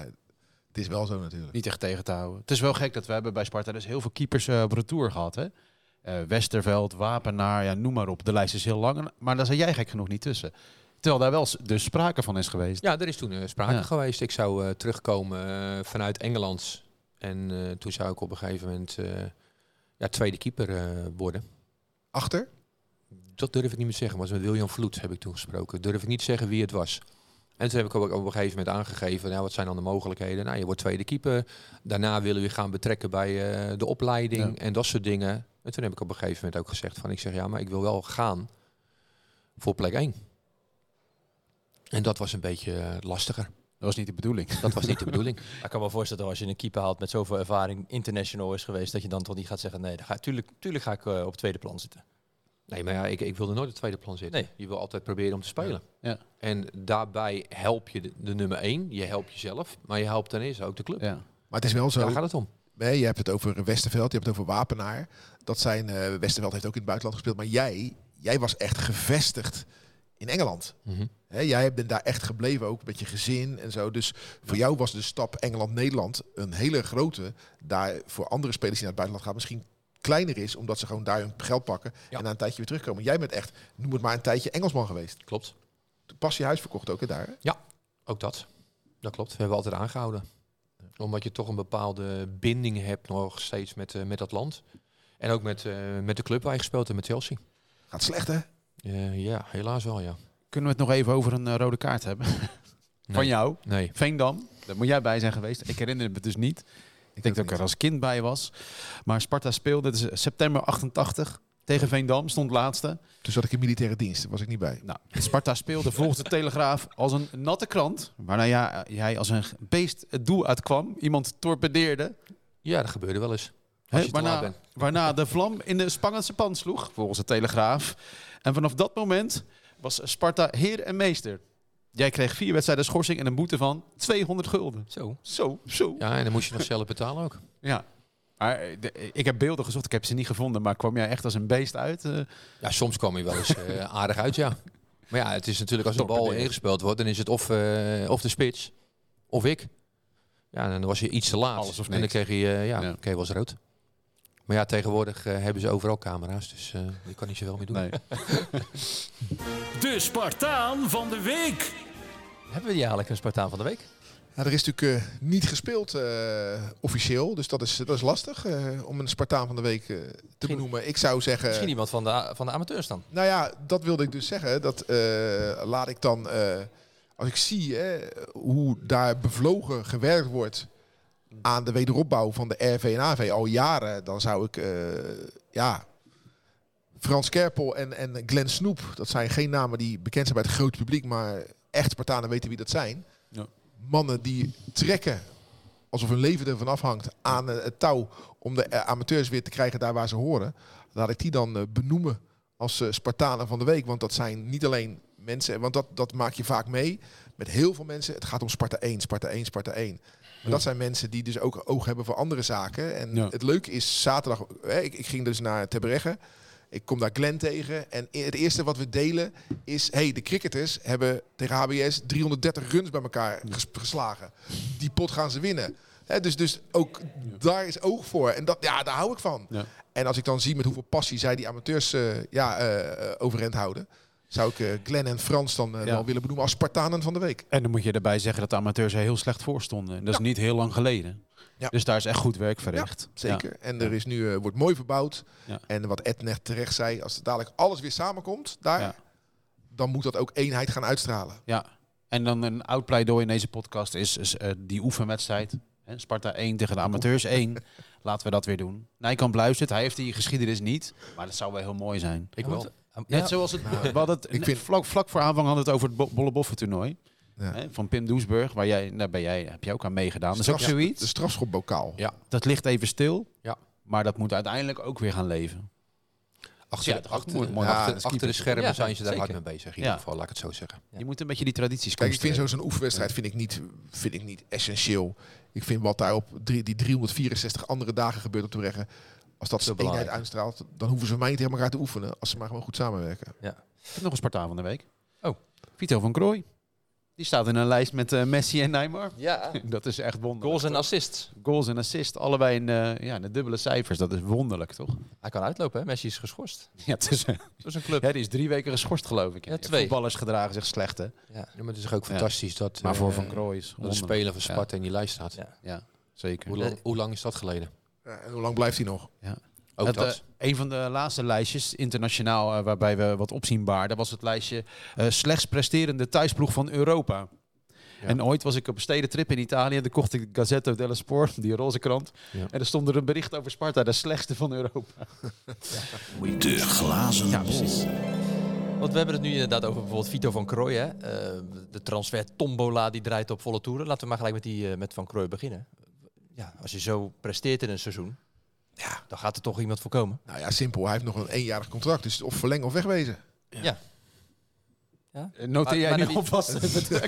het is wel zo natuurlijk. Niet echt tegen te houden. Het is wel gek dat we hebben bij Sparta dus heel veel keepers eh, op retour gehad. Hè? Eh, Westerveld, Wapenaar, ja, noem maar op. De lijst is heel lang. Maar daar zat jij gek genoeg niet tussen. Terwijl daar wel s- dus sprake van is geweest. Ja, er is toen eh, sprake Ja. geweest. Ik zou eh, terugkomen eh, vanuit Engeland. En eh, toen zou ik op een gegeven moment eh, ja, tweede keeper eh, worden. Achter? Dat durf ik niet meer te zeggen. Maar met William Vloed heb ik toen gesproken. Durf ik niet te zeggen wie het was. En toen heb ik ook op een gegeven moment aangegeven, nou, wat zijn dan de mogelijkheden? Nou, je wordt tweede keeper. Daarna willen we je gaan betrekken bij eh, de opleiding Ja. en dat soort dingen. En toen heb ik op een gegeven moment ook gezegd van, ik zeg ja, maar ik wil wel gaan voor plek 1. En dat was een beetje eh, lastiger. Dat was niet de bedoeling. Dat was niet de bedoeling. Ik kan me voorstellen als je een keeper haalt met zoveel ervaring, international is geweest, dat je dan toch niet gaat zeggen, nee, dan ga, tuurlijk, tuurlijk ga ik eh, op tweede plan zitten. Nee, maar ja, ik, ik wilde nooit op het tweede plan zitten. Nee. Je wil altijd proberen om te spelen. Ja. En daarbij help je de, de nummer 1, je helpt jezelf, maar je helpt ten eerste ook de club. Ja. Maar het is wel zo. Daar gaat het om. Nee, je hebt het over Westerveld, je hebt het over Wapenaar. Dat zijn, eh Westerveld heeft ook in het buitenland gespeeld. Maar jij, jij was echt gevestigd in Engeland. Mhm. Jij bent daar echt gebleven, ook met je gezin en zo. Dus voor jou was de stap Engeland-Nederland een hele grote. Daar voor andere spelers die naar het buitenland gaan misschien kleiner is, omdat ze gewoon daar hun geld pakken Ja. en na een tijdje weer terugkomen. Jij bent echt, noem het maar een tijdje Engelsman geweest. Klopt. Pas je huis verkocht ook hè, daar. hè? Ook dat. Dat klopt. We hebben altijd aangehouden. Omdat je toch een bepaalde binding hebt nog steeds met, eh, met dat land. En ook met, eh, met de club waar je gespeeld hebt, met Chelsea. Gaat slecht hè? Eh, ja, helaas wel, ja. Kunnen we het nog even over een eh, rode kaart hebben? Van jou? Nee. Veendam. Daar moet jij bij zijn geweest. Ik herinner me dus niet. Ik denk dat ik er als kind bij was. Maar Sparta speelde, het is september 88 tegen Veendam, stond laatste. Toen zat ik in militaire dienst, daar was ik niet bij. Nou, Sparta speelde volgens de Telegraaf als een natte krant. Waarna ja, jij als een beest het doel uitkwam. Iemand torpedeerde. Ja, dat gebeurde wel eens. Laat waarna, bent. waarna de vlam in de Spangense pan sloeg, volgens de Telegraaf. En vanaf dat moment was Sparta heer en meester. Jij kreeg vier wedstrijden schorsing en een boete van 200 gulden. Zo. Zo, zo. Ja, en dan moest je nog zelf betalen ook. Ja. Maar eh, de- ik heb beelden gezocht, ik heb ze niet gevonden. Maar kwam jij echt als een beest uit? eh? Ja, soms kwam je wel eens eh, aardig uit, ja. Maar ja, het is natuurlijk als de bal ingespeeld wordt, dan is het of, eh, of de spits, of ik. Ja, en dan was je iets te laat. Alles of en dan kreeg je, eh, ja, Ja. kreeg je wel eens rood. Maar ja, tegenwoordig eh, hebben ze overal camera's, dus eh je kan niet zoveel meer doen. nee. De Spartaan van de week. Hebben we die eigenlijk een Spartaan van de week? Ja, er is natuurlijk eh, niet gespeeld eh, officieel, dus dat is, dat is lastig eh, om een Spartaan van de week te benoemen. Ik zou zeggen, Misschien iemand van de, van de amateurs dan. nou ja, dat wilde ik dus zeggen. Dat eh, laat ik dan, eh, als ik zie hè, hoe daar bevlogen gewerkt wordt aan de wederopbouw van de RV en AV al jaren, dan zou ik, eh, ja, Frans Kerpel en, en Glenn Snoep, dat zijn geen namen die bekend zijn bij het grote publiek, maar echt Spartanen weten wie dat zijn. Ja. Mannen die trekken alsof hun leven ervan afhangt aan eh, het touw om de eh, amateurs weer te krijgen daar waar ze horen. Laat ik die dan benoemen als Spartanen van de week. Want dat zijn niet alleen mensen, want dat, dat maak je vaak mee met heel veel mensen. Het gaat om Sparta 1, Sparta 1, Sparta 1. Maar dat zijn mensen die dus ook oog hebben voor andere zaken. En het leuke is, zaterdag, hè, ik, ik ging dus naar Terbregge. Ik kom daar Glenn tegen. En het eerste wat we delen is... hey, de cricketers hebben tegen HBS 330 runs bij elkaar ges- geslagen. Die pot gaan ze winnen. Hè, dus, dus ook daar is oog voor. En dat, ja, daar hou ik van. Ja. En als ik dan zie met hoeveel passie zij die amateurs eh, ja, eh, eh, overeind houden... zou ik eh, Glenn en Frans dan eh, Ja. wel willen benoemen als Spartanen van de week. En dan moet je erbij zeggen dat de amateurs er heel slecht voor stonden. En dat is niet heel lang geleden. Ja. Dus daar is echt goed werk verricht. Zeker. En er is nu, eh, wordt mooi verbouwd. Ja. En wat Ed net terecht zei, als dadelijk alles weer samenkomt daar... Ja. dan moet dat ook eenheid gaan uitstralen. Ja. En dan een oud pleidooi in deze podcast is, is eh, die oefenwedstrijd. Hè, Sparta 1 tegen de amateurs 1. Laten we dat weer doen. Nijkamp luistert. Hij heeft die geschiedenis niet. Maar dat zou wel heel mooi zijn. Ik eh, Net ja, zoals het, we hadden het ik vind- vlak, vlak voor aanvang hadden we het over het Bo- Bolle Boffen toernooi. Ja. Hè, van Pim Doesburg. Waar jij, daar ben jij, heb je ook aan meegedaan. Dat is ook zoiets. De strafschopbokaal. Ja. Dat ligt even stil. Ja. Maar dat moet uiteindelijk ook weer gaan leven. Achter, Ja, de- achter, Ja, de schermen Ja, zijn ze daar hard mee bezig. In Ja. ieder geval, laat ik het zo zeggen. Je moet een beetje die tradities Kijk, ik vind zo'n oefenwedstrijd vind ik, niet, vind ik niet essentieel. Ik vind wat daar op drie, die 364 andere dagen gebeurt op de breggen... als dat Zo ze eenheid belangrijk. uitstraalt... dan hoeven ze mij niet elkaar te oefenen... als ze maar gewoon goed samenwerken. Ik heb nog een Spartaan van de week. Oh. Vito van Krooi. Die staat in een lijst met eh, Messi en Neymar. Ja. Dat is echt wonderlijk. Goals en assists. Goals en assists, allebei in, eh, ja, in de dubbele cijfers. Dat is wonderlijk, toch? Hij kan uitlopen, hè? Messi is geschorst. Ja, het is, Dat is een club. ja, die is drie weken geschorst, geloof ik. Ja, twee. Voetballers gedragen zich slecht, hè? Ja. Ja, maar het is toch ook Ja. fantastisch dat, Maar voor eh, Van Krooij is dat een speler van Sparta in die lijst staat. Ja. Ja, zeker. Hoe, lang, hoe lang is dat geleden? Ja, en hoe lang blijft hij nog? Ook Het, dat. eh, een van de laatste lijstjes, internationaal, eh, waarbij we wat opzien baarden, was het lijstje eh, slechts presterende thuisploeg van Europa. Ja. En ooit was ik op een stedentrip in Italië en toen kocht ik de Gazzetto dello Sport, die roze krant. Ja. En er stond er een bericht over Sparta, de slechtste van Europa. De glazen Ja, bol. precies. Want we hebben het nu inderdaad over bijvoorbeeld Vito van Krooi. Hè? Eh, de transfer tombola die draait op volle toeren. Laten we maar gelijk met, die, eh, met Van Krooi beginnen. Ja, als je zo presteert in een seizoen, Ja. dan gaat er toch iemand voor komen. Nou ja, simpel. Hij heeft nog een eenjarig contract. Dus of verlengen of wegwezen. Ja. Eh, Noteer Maar- jij maar nu alvast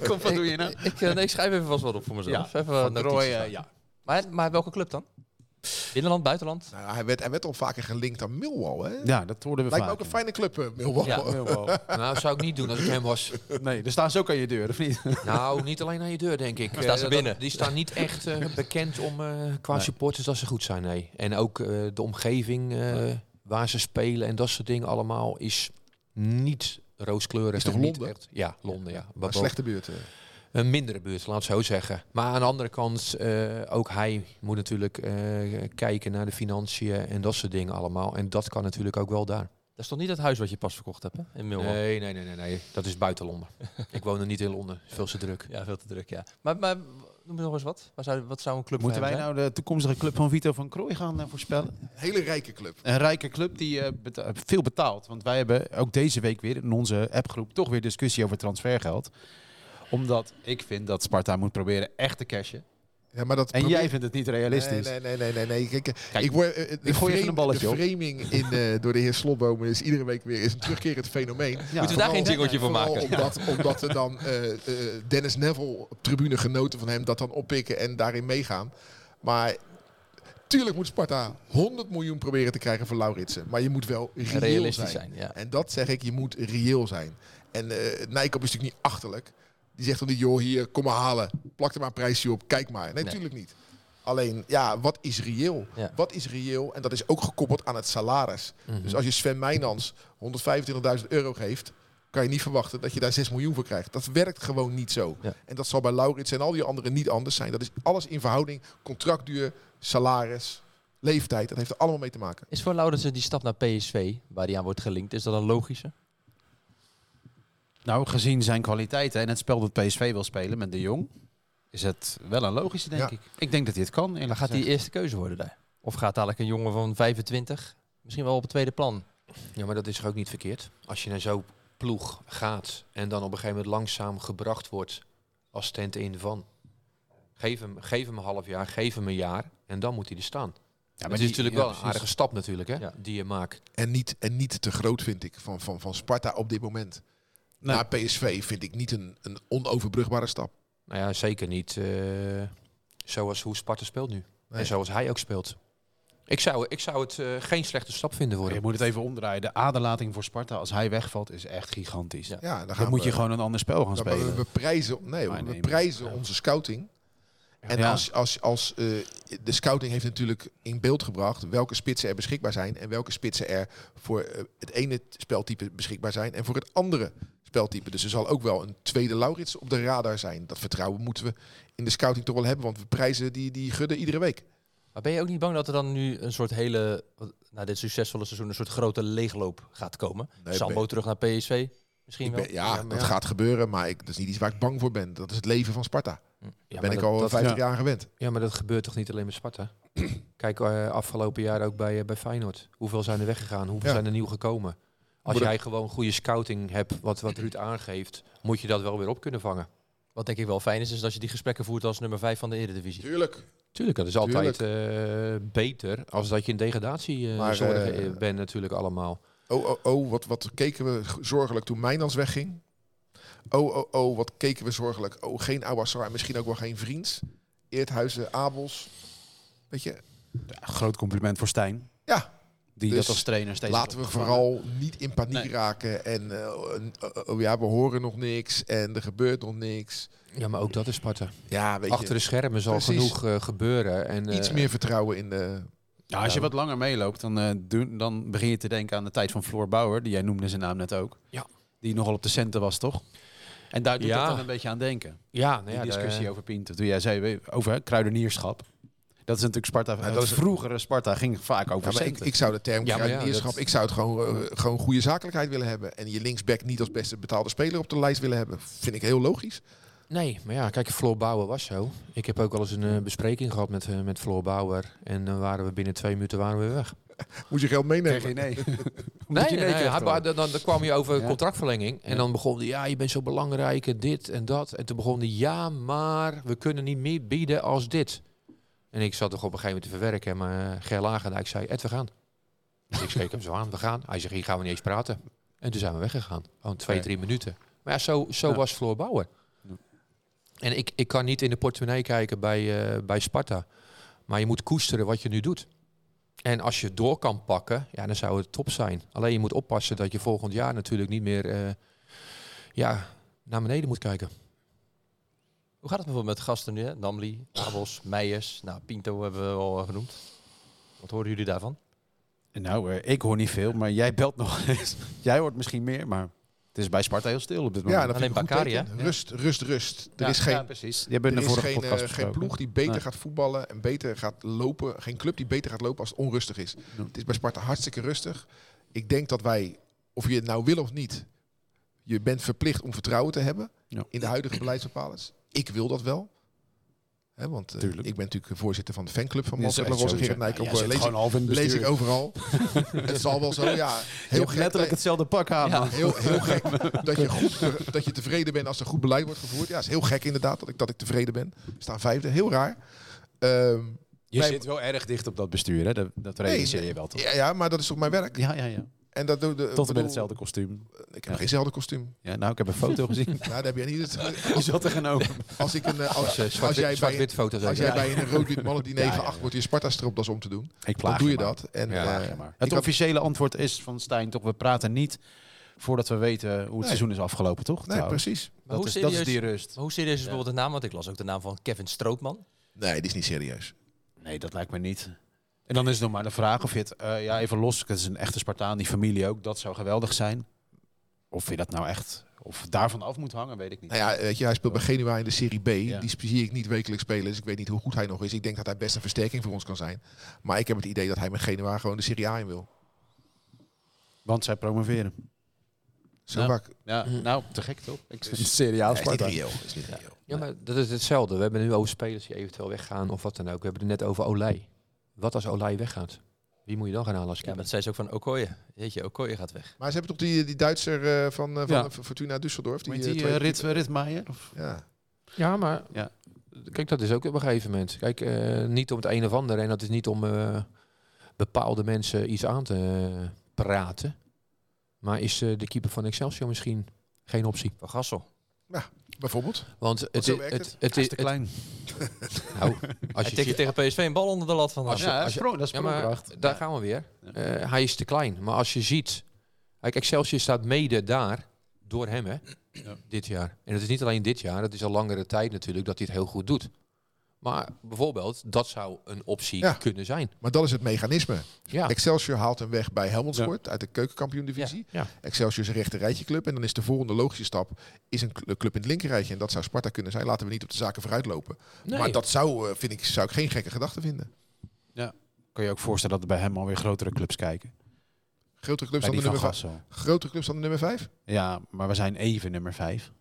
kom, wat doe je nou? Ik, ik, eh, nee, ik schrijf even vast wat op voor mezelf. even eh, maken. ja. maar, maar welke club dan? Binnenland, buitenland? Nou, hij, werd, hij werd al vaker gelinkt aan Millwall. Hè? ja, dat hoorden we Lijkt me ook een fijne club, eh, Millwall. Ja. Nou, dat zou ik niet doen als ik hem was. Nee, er staan ze ook aan je deur, of niet? Nou, niet alleen aan je deur, denk ik. Staan ze Eh, binnen? dat- die staan niet echt eh, bekend om eh, qua Nee. supporters dat ze goed zijn, nee. En ook eh, de omgeving eh, waar ze spelen en dat soort dingen allemaal is niet rooskleurig. Is toch Londen? Echt, ja, Londen, ja. Maar slechte buurt. Een mindere buurt, laat het zo zeggen. Maar aan de andere kant, eh, ook hij moet natuurlijk eh, kijken naar de financiën en dat soort dingen allemaal. En dat kan natuurlijk ook wel daar. Dat is toch niet het huis wat je pas verkocht hebt, hè? In. Nee, nee, nee, nee, nee. Dat is buiten Londen. ik woon er niet in Londen. Veel te druk. Ja, veel te druk, ja. Maar, maar noem nog eens wat. Waar zou, wat zou een club Moeten wij zijn? nou de toekomstige club van Vito van Krooi gaan eh, voorspellen? Hele rijke club. Een rijke club die eh, beta- veel betaalt. Want wij hebben ook deze week weer in onze appgroep toch weer discussie over transfergeld. Omdat ik vind dat Sparta moet proberen echt te cashen. Ja, maar dat En probeer- jij vindt het niet realistisch. Nee, nee, nee, nee, nee. Kijk, eh, Kijk, ik word, eh, de, ik gooi even een balletje de op. framing in, eh, door de heer Slotbomen is iedere week weer is een terugkerend fenomeen. Ja, Moeten we daar geen jingeltje voor vooral maken? Omdat, omdat er dan eh, eh, Dennis Neville op tribune genoten van hem dat dan oppikken en daarin meegaan. Maar tuurlijk moet Sparta 100 miljoen proberen te krijgen voor Lauritsen. Maar je moet wel reëel Realistisch zijn. zijn, ja. En dat zeg ik, je moet reëel zijn. En eh Nijkamp is natuurlijk niet achterlijk. Die zegt dan niet, joh, hier, kom maar halen. Plak er maar een prijsje op, kijk maar. Nee, Nee. natuurlijk niet. Alleen, ja, wat is reëel? Ja. Wat is reëel? En dat is ook gekoppeld aan het salaris. Mhm. Dus als je Sven Meijnans 125.000 euro geeft, kan je niet verwachten dat je daar 6 miljoen voor krijgt. Dat werkt gewoon niet zo. Ja. En dat zal bij Laurits en al die anderen niet anders zijn. Dat is alles in verhouding. Contractduur, salaris, leeftijd. Dat heeft er allemaal mee te maken. Is voor Laurensen die stap naar PSV, waar hij aan wordt gelinkt, is dat een logische? Nou, gezien zijn kwaliteiten en het spel dat PSV wil spelen met de Jong, is het wel een logische, denk Ja. ik. Ik denk dat hij het kan. Dan gaat hij eerste keuze worden daar. Of gaat dadelijk een jongen van 25 misschien wel op het tweede plan? Ja, maar dat is toch ook niet verkeerd? Als je naar zo'n ploeg gaat en dan op een gegeven moment langzaam gebracht wordt als tent in van. Geef hem, geef hem een half jaar, geef hem een jaar en dan moet hij er staan. Ja, maar het is natuurlijk wel een aardige stap natuurlijk, hè, Ja. die je maakt. En niet, en niet te groot, vind ik, van, van, van Sparta op dit moment. Nee. Naar PSV vind ik niet een, een onoverbrugbare stap. Nou ja, zeker niet eh, zoals hoe Sparta speelt nu. Nee. En zoals hij ook speelt. Ik zou, ik zou het eh, geen slechte stap vinden voor Je moet het even omdraaien. De aderlating voor Sparta, als hij wegvalt, is echt gigantisch. Ja. Ja, dan, moet we, je gewoon een ander spel gaan dan- we, spelen. we prijzen, nee, we prijzen onze scouting. En Ja. als, als, als eh, de scouting heeft natuurlijk in beeld gebracht welke spitsen er beschikbaar zijn en welke spitsen er voor het ene speltype beschikbaar zijn en voor het andere speltype. Dus er zal ook wel een tweede Laurits op de radar zijn. Dat vertrouwen moeten we in de scouting toch wel hebben, want we prijzen die, die gudden iedere week. Maar ben je ook niet bang dat er dan nu een soort hele, na dit succesvolle seizoen, een soort grote leegloop gaat komen? Nee, Sambo ben- terug naar PSV? Misschien Ik wel? ja, dat ja. gaat gebeuren, maar ik, dat is niet iets waar ik bang voor ben. Dat is het leven van Sparta. Ja, ben ik dat- al dat- 50 ja. jaar gewend. Ja, maar dat gebeurt toch niet alleen met Sparta? Kijk, eh, afgelopen jaar ook bij, eh, bij Feyenoord. Hoeveel zijn er weggegaan? Hoeveel Ja. zijn er nieuw gekomen? Als jij gewoon goede scouting hebt, wat, wat Ruud aangeeft, moet je dat wel weer op kunnen vangen. Wat denk ik wel fijn is, is dat je die gesprekken voert als nummer 5 van de Eredivisie. Tuurlijk. Tuurlijk, dat is altijd eh, beter als dat je in degradatie eh eh, eh, bent natuurlijk allemaal. Oh, oh, oh, wat, wat keken we zorgelijk toen Mijnans wegging. Oh, oh, oh, wat keken we zorgelijk. Oh, geen Awassar, misschien ook wel geen Vriends. Eerthuizen, Abels. Weet je, Ja, groot compliment voor Stijn. ja, Die Dus dat als trainer steeds Laten we vooral niet in paniek Nee. raken. En eh, eh, oh ja, we horen nog niks en er gebeurt nog niks. Ja, maar ook dat is Sparta. Ja, weet Achter je, de schermen zal Precies. genoeg eh, gebeuren. En, iets meer vertrouwen in de... Ja, als je Ja. wat langer meeloopt, dan, eh, doen- dan begin je te denken aan de tijd van Floor Bauer. Die jij noemde zijn naam net ook. Ja. Die nogal op de centen was, toch? En daar doet Ja. het dan een beetje aan denken. Ja, nou Die ja, discussie de- over Pinto. Toen jij zei we- over kruidenierschap. Dat is natuurlijk Sparta. dat het is- vroegere Sparta ging vaak over Ja, maar ik, ik zou de term Ja, ja, dat- ik zou het gewoon, eh, gewoon goede zakelijkheid willen hebben. En je linksback niet als beste betaalde speler op de lijst willen hebben. Vind ik heel logisch. Nee, maar ja, kijk, Floor Bauer was zo. Ik heb ook wel eens een eh, bespreking gehad met, eh, met Floor Bauer. En dan waren we binnen twee minuten waren we weer weg. Moet je geld meenemen. Kreeg je nee. Nee, je nee, nee hij dan, dan kwam je over Ja. contractverlenging. En Ja. dan begon hij, ja, je bent zo belangrijk, en dit en dat. En toen begon hij, ja, maar we kunnen niet meer bieden als dit. En ik zat toch op een gegeven moment te verwerken. Maar uh, Ger Lagendijk zei, Ed, we gaan. Dus ik keek hem zo aan, we gaan. Hij zegt, hier gaan we niet eens praten. En toen zijn we weggegaan. Gewoon twee, drie minuten. Maar ja, zo, zo Ja. was Floor Bauer. Ja. En ik, ik kan niet in de portemonnee kijken bij, eh, bij Sparta. Maar je moet koesteren wat je nu doet. En als je door kan pakken, ja, dan zou het top zijn. Alleen je moet oppassen dat je volgend jaar natuurlijk niet meer eh, ja, naar beneden moet kijken. Hoe gaat het bijvoorbeeld met gasten nu? Hè? Namli, Abels, Meijers. Nou, Pinto hebben we al genoemd. Wat horen jullie daarvan? Nou, eh, ik hoor niet veel, maar jij belt nog eens. jij hoort misschien meer, maar het is bij Sparta heel stil op dit moment. Ja, Alleen hè? Rust, rust, rust. Er Ja, is geen, ja, precies. Hebben er is geen, eh, geen ploeg die beter Nee. gaat voetballen en beter gaat lopen. Geen club die beter gaat lopen als het onrustig is. Het is bij Sparta hartstikke rustig. Ik denk dat wij, of je het nou wil of niet, je bent verplicht om vertrouwen te hebben Ja. in de huidige beleidsbepalers. Ik wil dat wel. Hè, want eh, ik ben natuurlijk voorzitter van de fanclub van Gerrit sowieso. Nijkamp. Ja, jij lees, ik, lees ik overal. het zal wel zo, ja. Heel gek, letterlijk hetzelfde pak aan. Ja. Heel, heel gek dat je, goed, dat je tevreden bent als er goed beleid wordt gevoerd. Ja, is heel gek inderdaad dat ik, dat ik tevreden ben. We staan vijfde, heel raar. Ehm, Je zit wel erg dicht op dat bestuur, hè? Dat, dat realiseer je wel toch? ja, ja, maar dat is toch mijn werk. Ja, ja, ja. En dat doe de, Tot en met hetzelfde kostuum. Ik heb geenzelfde kostuum. Ja, nou, ik heb een foto gezien. Nou, daar heb jij niet. Die zat er genomen. als ik een, eh, als, Eh, als zwart- jij bij, Zwart-wit foto's. als jij bij een rood-wit mannen diner Ja, ja, geacht ja. wordt je Sparta-stropdas om te doen, Ik dan doe je maar. dat. En, Ja, eh, Plaag je maar. ik Het had- officiële antwoord is van Stijn toch, we praten niet voordat we weten hoe het Nee. seizoen is afgelopen, toch? Nee, Trouwens. precies. Maar Dat hoe, is, dat is die rust. maar hoe serieus is bijvoorbeeld de naam? Want ik las ook de naam van Kevin Strootman. Nee, die is niet serieus. Nee, dat lijkt me niet. En dan is het nog maar de vraag of je het, eh, ja, even los, het is een echte Spartaan, die familie ook, dat zou geweldig zijn. Of je dat nou echt, of daarvan af moet hangen, weet ik niet. Nou ja, weet je, hij speelt bij Genua in de Serie B. Ja. Die zie ik niet wekelijks spelen, dus ik weet niet hoe goed hij nog is. Ik denk dat hij best een versterking voor ons kan zijn. Maar ik heb het idee dat hij met Genua gewoon de Serie A in wil. Want zij promoveren. Zo vaak. Ja, Hm. nou, te gek toch? Ik seriaal Hij is niet reëel. Is niet reëel. Ja, maar dat is hetzelfde. We hebben nu over spelers die eventueel weggaan of wat dan ook. We hebben het net over Olij. Wat als Olij weggaat? Wie moet je dan gaan halen als Ja, keeper? maar dat zei ze ook van Okoye. Jeetje, Okoye gaat weg. Maar ze hebben toch die, die Duitser eh, van, eh, van Ja. eh, Fortuna Düsseldorf? Die, Die, Rit? Of? Ja. Ja, maar Ja. kijk, dat is ook op een gegeven moment. Kijk, eh, niet om het een of ander. En dat is niet om eh, bepaalde mensen iets aan te praten. Maar is eh, de keeper van Excelsior misschien geen optie? Van Gassel. Bijvoorbeeld. Want het, zo het, werkt het, het. het, is het- te klein. nou, als Hij je tikte tegen PSV een bal onder de lat van. Als je- ja, als je- sprong, dat is Ja, maar daar gaan we weer. Eh, hij is te klein. Maar als je ziet... Kijk, Excelsior staat mede daar door hem, hè? Ja. Dit jaar. En het is niet alleen dit jaar. Dat is al langere tijd natuurlijk dat hij het heel goed doet. Maar bijvoorbeeld, dat zou een optie Ja. kunnen zijn. Maar dat is het mechanisme. Ja. Excelsior haalt hem weg bij Helmond Sport uit de keukenkampioen-divisie. Ja. Excelsior is een rechter rijtje club. En dan is de volgende logische stap is een cl- club in het linkerrijtje. En dat zou Sparta kunnen zijn. Laten we niet op de zaken vooruitlopen. Nee. Maar dat zou, eh, vind ik, zou ik geen gekke gedachte vinden. Kun je ook voorstellen dat er bij hem alweer grotere clubs kijken. Grotere clubs, dan de nummer vijf. Grotere clubs dan de nummer 5? Ja, maar we zijn even nummer 5.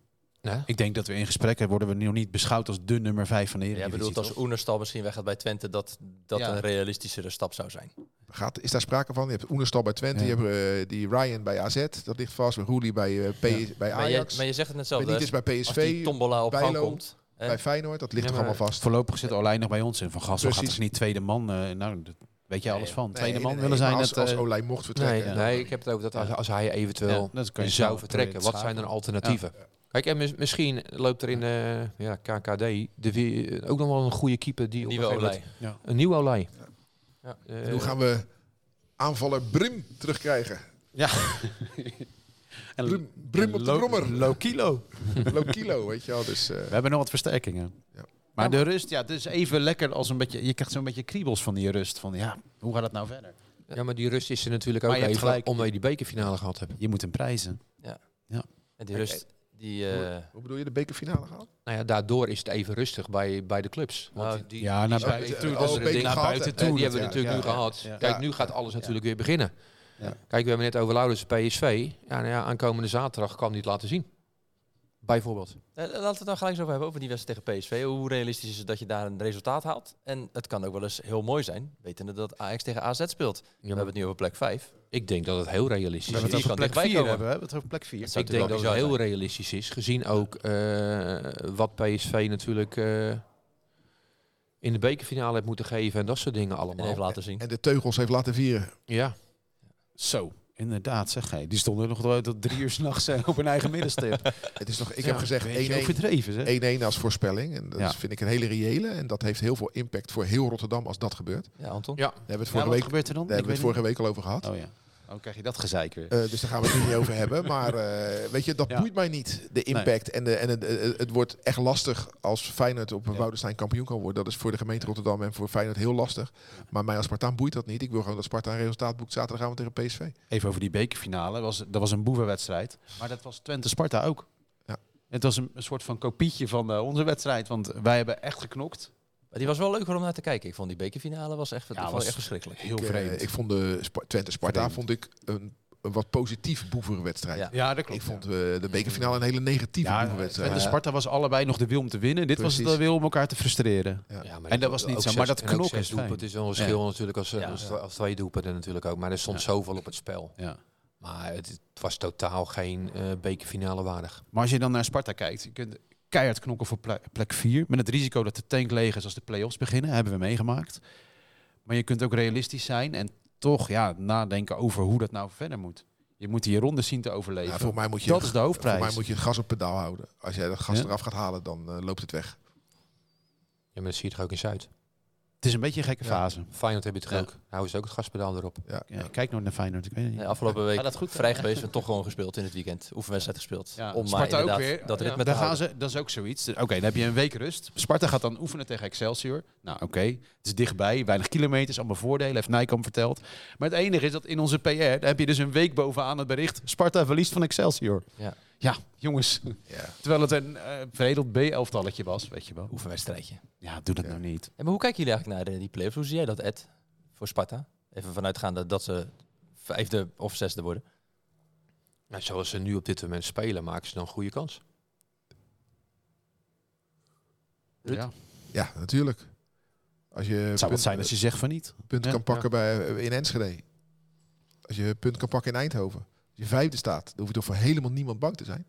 Nee. Ik denk dat we in gesprekken worden we nog niet beschouwd als de nummer 5 van de Ja, Eredivisie. bedoelt als? Oenerstal misschien weggaat bij Twente, dat dat Ja. een realistischere stap zou zijn. Gaat, is daar sprake van? Je hebt Oenerstal bij Twente. Ja. Je hebt eh, die Ryan bij AZ. Dat ligt vast. Roelie bij, eh, P- bij Maar je, Ajax. maar je zegt het net zelf. Benitez bij Als die PSV. tombola op gang Bijlo. komt. Bij Feyenoord. Dat ligt Ja, toch allemaal vast. Voorlopig zit Olij nog bij ons in. Van Gassel gaat dus niet tweede man. eh, nou, dat weet je alles Nee, van. Nee, Tweede nee, man nee, willen zijn. Als, het, als Olij mocht Nee, vertrekken. nee, ik heb het over dat als, als hij eventueel Ja, dat kan je zou vertrekken. Wat zijn dan alternatieven? Kijk, en mis- misschien loopt er in eh, ja, KKD de, ook nog wel een goede keeper die op Nieuwe een moment- Een nieuwe Olij. Ja. Hoe gaan we aanvaller Brim terugkrijgen. Ja. en Brim, Brim op de brommer. Low kilo. Low kilo, weet je wel. Dus, eh, We hebben nog wat versterkingen. Ja. Maar de rust, ja, het is even lekker als een beetje... Je krijgt zo'n beetje kriebels van die rust. Van ja, hoe gaat het nou verder? Ja, maar die rust is er natuurlijk ook even gelijk. omdat je die bekerfinale gehad hebt. Je moet hem prijzen. En die rust, die... eh, hoe bedoel je, de bekerfinale gehad? Nou ja, daardoor is het even rustig bij, bij de clubs. Want Oh, die, die, ja, die naar zijn- buiten eh, toe, dat is beker naar buiten toe. Eh, die hebben we Ja, natuurlijk ja, nu ja, gehad. ja. Kijk, Ja. nu gaat alles natuurlijk weer beginnen. Ja. Kijk, we hebben net over Laurens PSV. Ja, nou ja, aankomende zaterdag kan hij het laten zien. Bijvoorbeeld. eh, laten we het dan gelijk eens over hebben, over die wedstrijd tegen PSV. Hoe realistisch is het dat je daar een resultaat haalt? En het kan ook wel eens heel mooi zijn, wetende dat Ajax tegen AZ speelt. We hebben het nu over plek 5. ik denk dat het heel realistisch We hebben is. het die over kan plek dichtbij 4 komen. hebben. We hebben het over plek 4. Dat zou Ik denk dat het heel zijn. realistisch is. Gezien ook eh, wat PSV natuurlijk eh, in de bekerfinale heeft moeten geven en dat soort dingen En allemaal. even laten zien. En de teugels heeft laten vieren. Ja, Zo, inderdaad zeg jij. Die stonden nog tot drie uur s'nachts op hun eigen middenstip. Het is nog, ik Ja, heb gezegd 1-1 Beetje overdreven, zeg. 1-1 als voorspelling. En dat Ja. vind ik een hele reële. En dat heeft heel veel impact voor heel Rotterdam als dat gebeurt. Ja, Anton? ja. Daar hebben we het vorige, week, gebeurt er dan? daar hebben we het vorige week al over gehad. Oh ja. Oh, krijg je dat gezeik weer. Eh, dus daar gaan we het nu niet over hebben. Maar eh, weet je, dat Ja. boeit mij niet. De impact. En, de, en het, het, het wordt echt lastig als Feyenoord op een Ja. Woudenstein kampioen kan worden. Dat is voor de gemeente Rotterdam en voor Feyenoord heel lastig. Maar mij als Spartaan boeit dat niet. Ik wil gewoon dat Sparta een resultaat boekt zaterdagavond tegen PSV. Even over die bekerfinale. Was, dat was een boevenwedstrijd. Maar dat was Twente-Sparta ook. Ja. Het was een, een soort van kopietje van eh, onze wedstrijd. Want wij hebben echt geknokt. Maar die was wel leuker om naar te kijken. Ik vond die bekerfinale was echt, ik was echt verschrikkelijk. Heel ik, eh, vreemd. ik vond de Spa- Twente-Sparta Vreemd. vond ik een, een wat positief boeverwedstrijd. Ja. ja, dat klopt. Ik vond eh, de bekerfinale een hele negatieve ja, boeverwedstrijd. Twente-Sparta was allebei nog de wil om te winnen. Dit was de wil om elkaar te frustreren. Ja. Ja, maar En dat was niet zo, zes- maar dat en knokken is fijn. doelpunten is wel een verschil natuurlijk als, Ja. als, als twee doelpunten natuurlijk ook. Maar er stond Ja. zoveel op het spel. Ja. Maar het, het was totaal geen eh, bekerfinale waardig. Maar als je dan naar Sparta kijkt, je kunt keihard knokken voor ple- plek 4. Met het risico dat de tank leeg is als de play-offs beginnen, hebben we meegemaakt. Maar je kunt ook realistisch zijn en toch ja, nadenken over hoe dat nou verder moet. Je moet die ronde zien te overleven. Ja, voor mij moet je, dat is de hoofdprijs. Voor mij moet je het gas op pedaal houden. Als jij dat gas Ja. eraf gaat halen, dan eh, loopt het weg. Ja, maar dat zie je toch ook in Zuid. Het is een beetje een gekke Ja. fase. Feyenoord heb je toch Ja. ook. Nou is ook het gaspedaal erop. Ja. Ja, kijk nou naar Feyenoord. Ik weet het niet. Afgelopen week Gaat dat goed? vrij geweest en toch gewoon gespeeld in het weekend. Oefenwedstrijd gespeeld. Ja, Om maar Sparta ook weer. dat Ja. ritme te gaan houden. ze, dat is ook zoiets. Oké, dan heb je een week rust. Sparta gaat dan oefenen tegen Excelsior. Nou, oké. Het is dichtbij, weinig kilometers, allemaal voordelen, heeft Nijkamp verteld. Maar het enige is dat in onze PR, daar heb je dus een week bovenaan het bericht, Sparta verliest van Excelsior. Ja. Ja, jongens. Ja. Terwijl het een eh veredeld B-elftalletje was, weet je wel. Oefenwedstrijdje. Ja, doe dat Ja. nou niet. En maar hoe kijken jullie eigenlijk naar de, die play-offs? Hoe zie jij dat, Ed? Voor Sparta? Even vanuitgaande dat ze vijfde of zesde worden. Nou, zoals ze nu op dit moment spelen, maken ze dan een goede kans. Ruud? Ja. Ja, natuurlijk. Als je Het zou punt, wat zijn als je zegt van niet. punt Ja, kan pakken bij, eh, in Enschede. Als je punt kan pakken in Eindhoven. Je vijfde staat, dan hoef je toch voor helemaal niemand bang te zijn.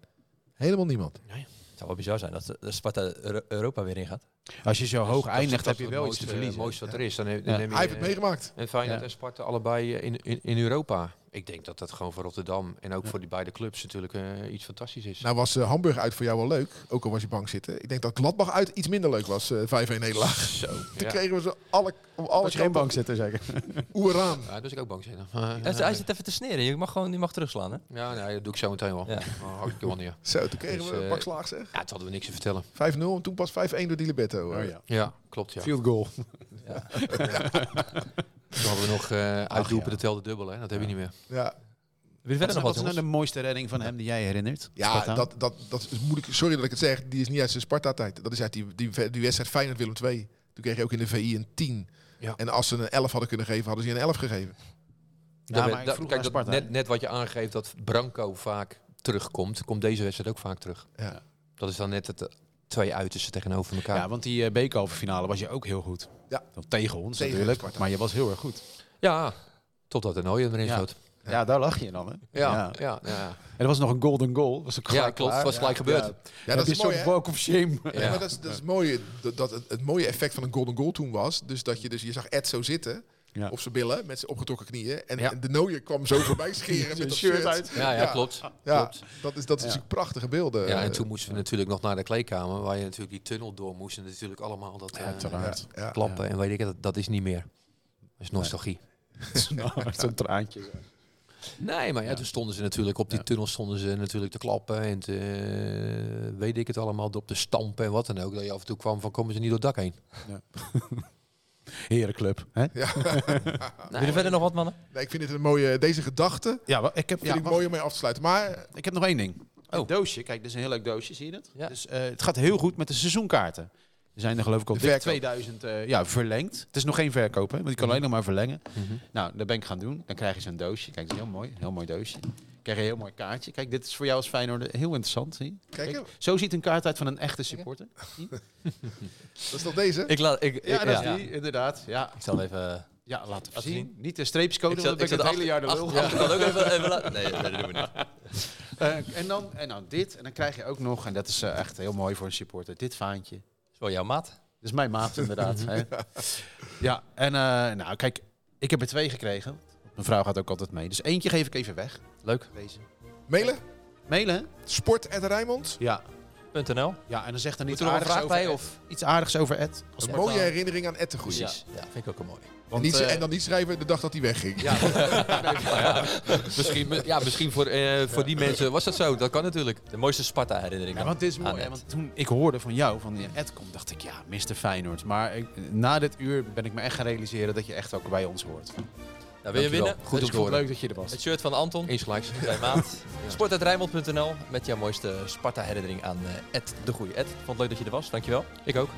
Helemaal niemand. Het zou wel bizar zijn dat de, de Sparta Euro- Europa weer ingaat. Als je zo hoog eindigt, dat heb je het wel iets te mooiste- verliezen. mooiste wat er is. Dan, heb- Ja. dan neem je, Hij heeft het eh, meegemaakt. En Feyenoord Ja. en Sparta allebei eh, in, in, in Europa. Ik denk dat dat gewoon voor Rotterdam en ook Ja. voor die beide clubs natuurlijk eh, iets fantastisch is. Nou was eh, Hamburg uit voor jou wel leuk. Ook al was je bang zitten. Ik denk dat Gladbach uit iets minder leuk was. eh 5-1 nederlaag. Zo. Toen Ja. kregen we ze alle, op alle Als je geen bank zitten, zeker. oeraan. Ja, dus ik ook bang zijn. Hij hij zit even te sneren. Je mag gewoon die mag terugslaan. Hè? Ja, nee, dat doe ik zo meteen wel. Ja. Oh, hartstikke wel neer. Zo, toen kregen Dus, we een eh, pak slaag zeg. 5-0 Ja, het hadden we niks te vertellen. en toen pas 5-1 door Di Libetto. eh. Oh, ja. Ja, klopt ja. Field goal. Toen hadden we nog eh uitdoepen, de telde dubbel. Hè? Dat heb je niet meer. Ja, Wat verder is, nog wat wat, is nou de mooiste redding van hem die jij herinnert? ja Sparta? dat, dat, dat is moeilijk. Sorry dat ik het zeg. Die is niet uit zijn Sparta-tijd. Dat is uit die, die, die wedstrijd Feyenoord-Willem 2. Toen kreeg je ook in de VI een 10. Ja. En als ze een 11 hadden kunnen geven, hadden ze je een 11 gegeven. Ja, Dat- maar dat- kijk, dat, net, net wat je aangeeft dat Branco vaak terugkomt, komt deze wedstrijd ook vaak terug. Ja. Dat is dan net het twee uitersten tegenover elkaar. Ja, want die uh, bekerhalve finale was je ook heel goed. Ja. Tegen ons Tegen natuurlijk, Sparta. maar je was heel erg goed. Ja, totdat er nooit erin Ja. schoot. Ja, daar lag je dan, hè? Ja, Ja. ja, ja. En er was nog een golden goal. Was ook Ja, gelijk klopt. was gelijk gebeurd. Ja, dat is zo'n walk of shame. Ja, Ja. maar dat is, dat is mooi. Dat, dat het, het mooie effect van een golden goal toen was. Dus dat je, dus, je zag Ed zo zitten. Ja. Op zijn billen. Met zijn opgetrokken knieën. En Ja. de Nooier kwam zo voorbij scheren met dat shirt uit. Ja, ja, Ja. klopt. Ja, klopt. dat is, dat is Ja. natuurlijk prachtige beelden. Ja, en toen moesten we natuurlijk nog naar de kleedkamer, waar je natuurlijk die tunnel door moest. En natuurlijk allemaal dat eh, Uiteraard. Ja, ja. klappen en weet ik het, dat, dat is niet meer. Dat is nostalgie. Zo'n traantje. Nee, maar ja, toen stonden ze natuurlijk op die Ja. tunnel stonden ze natuurlijk te klappen en te, eh, weet ik het allemaal, op te stampen en wat dan ook. Dat je af en toe kwam van komen ze niet door het dak heen. Herenclub. Hè? Wil je verder nog wat, mannen? Nee, ik vind het een mooie, deze gedachte Ja, ik heb, vind ja, ik mooi om mee af te sluiten. Maar ik heb nog één ding. Oh. Een doosje. Kijk, dit is een heel leuk doosje, zie je dat? Ja. Dus, eh, het gaat heel goed met de seizoenkaarten. Er zijn er geloof ik al De dik verkoop. 2000 eh, ja, verlengd. Het is nog geen verkoop, hè, want die kan alleen nog maar verlengen. Nou, dat ben ik gaan doen. Dan krijg je zo'n doosje. Kijk, dat is heel mooi. Heel mooi doosje. Krijg je een heel mooi kaartje. Kijk, dit is voor jou als Feyenoord heel interessant. Zie? Kijk, zo ziet een kaart uit van een echte supporter. dat is toch deze? Ik, laat, ik, Ja, dat ja. is die, inderdaad. Ja, Ik zal even... ja laten we Laten zien. zien. Niet de streepjescode, want dan ben ik het achter- hele jaar de lul. achter- achterkant ook even, even laten. Nee, dat doen we niet. Eh, en, dan, en dan dit. En dan krijg je ook nog, en dat is eh, echt heel mooi voor een supporter, dit vaantje. is wel jouw maat. Dat is mijn maat inderdaad. hè. Ja, en eh, nou kijk, ik heb er twee gekregen. Mijn vrouw gaat ook altijd mee. Dus eentje geef ik even weg. Leuk. Deze. Mailen? Mailen? Sport at Rijnmond. Ja. .nl. Ja, en dan zegt er niet er aardigs over bij? Of? Iets aardigs over Ed. Een mooie herinnering aan Ed de Goeie. Ja, ja, vind ik ook een mooi. En, Want, niet, eh, en dan niet schrijven de dag dat hij wegging. ja, Misschien, ja, misschien voor, eh, voor die mensen was dat zo. Dat kan natuurlijk. De mooiste Sparta-herinnering. Ja, want het is mooi. aan hè, Ed. want toen ik hoorde van jou, van ja, Ed komt, dacht ik, ja, Mr. Feyenoord. Maar ik- na dit uur ben ik me echt gaan realiseren dat je echt ook bij ons hoort. Nou, wil je winnen? Goed om te horen. leuk dat je er was. Het shirt van Anton. Insgelijks. Zijn maat. Sport.rijnmond.nl met jouw mooiste Sparta-herinnering aan eh, Ed de Goeie. Ed, vond het leuk dat je er was. Dankjewel. Ik ook.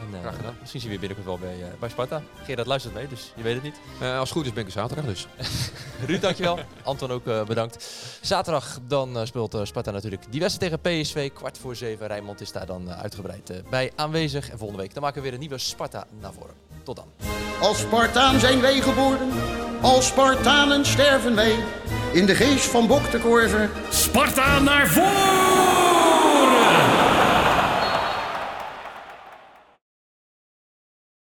En, eh, Graag gedaan. Misschien zien we je binnenkort wel bij, eh, bij Sparta. Gerard luistert mee, dus je weet het niet. Als het goed is ben ik er zaterdag dus. Ruud, dankjewel. Anton ook bedankt. Zaterdag dan speelt Sparta natuurlijk die wedstrijd tegen PSV. Kwart voor zeven. Rijnmond is daar dan uitgebreid bij aanwezig. En volgende week dan maken we weer een nieuwe Sparta naar voren. Als Spartaan zijn wij geboren, als Spartanen sterven wij. In de geest van Bok de Sparta naar voren!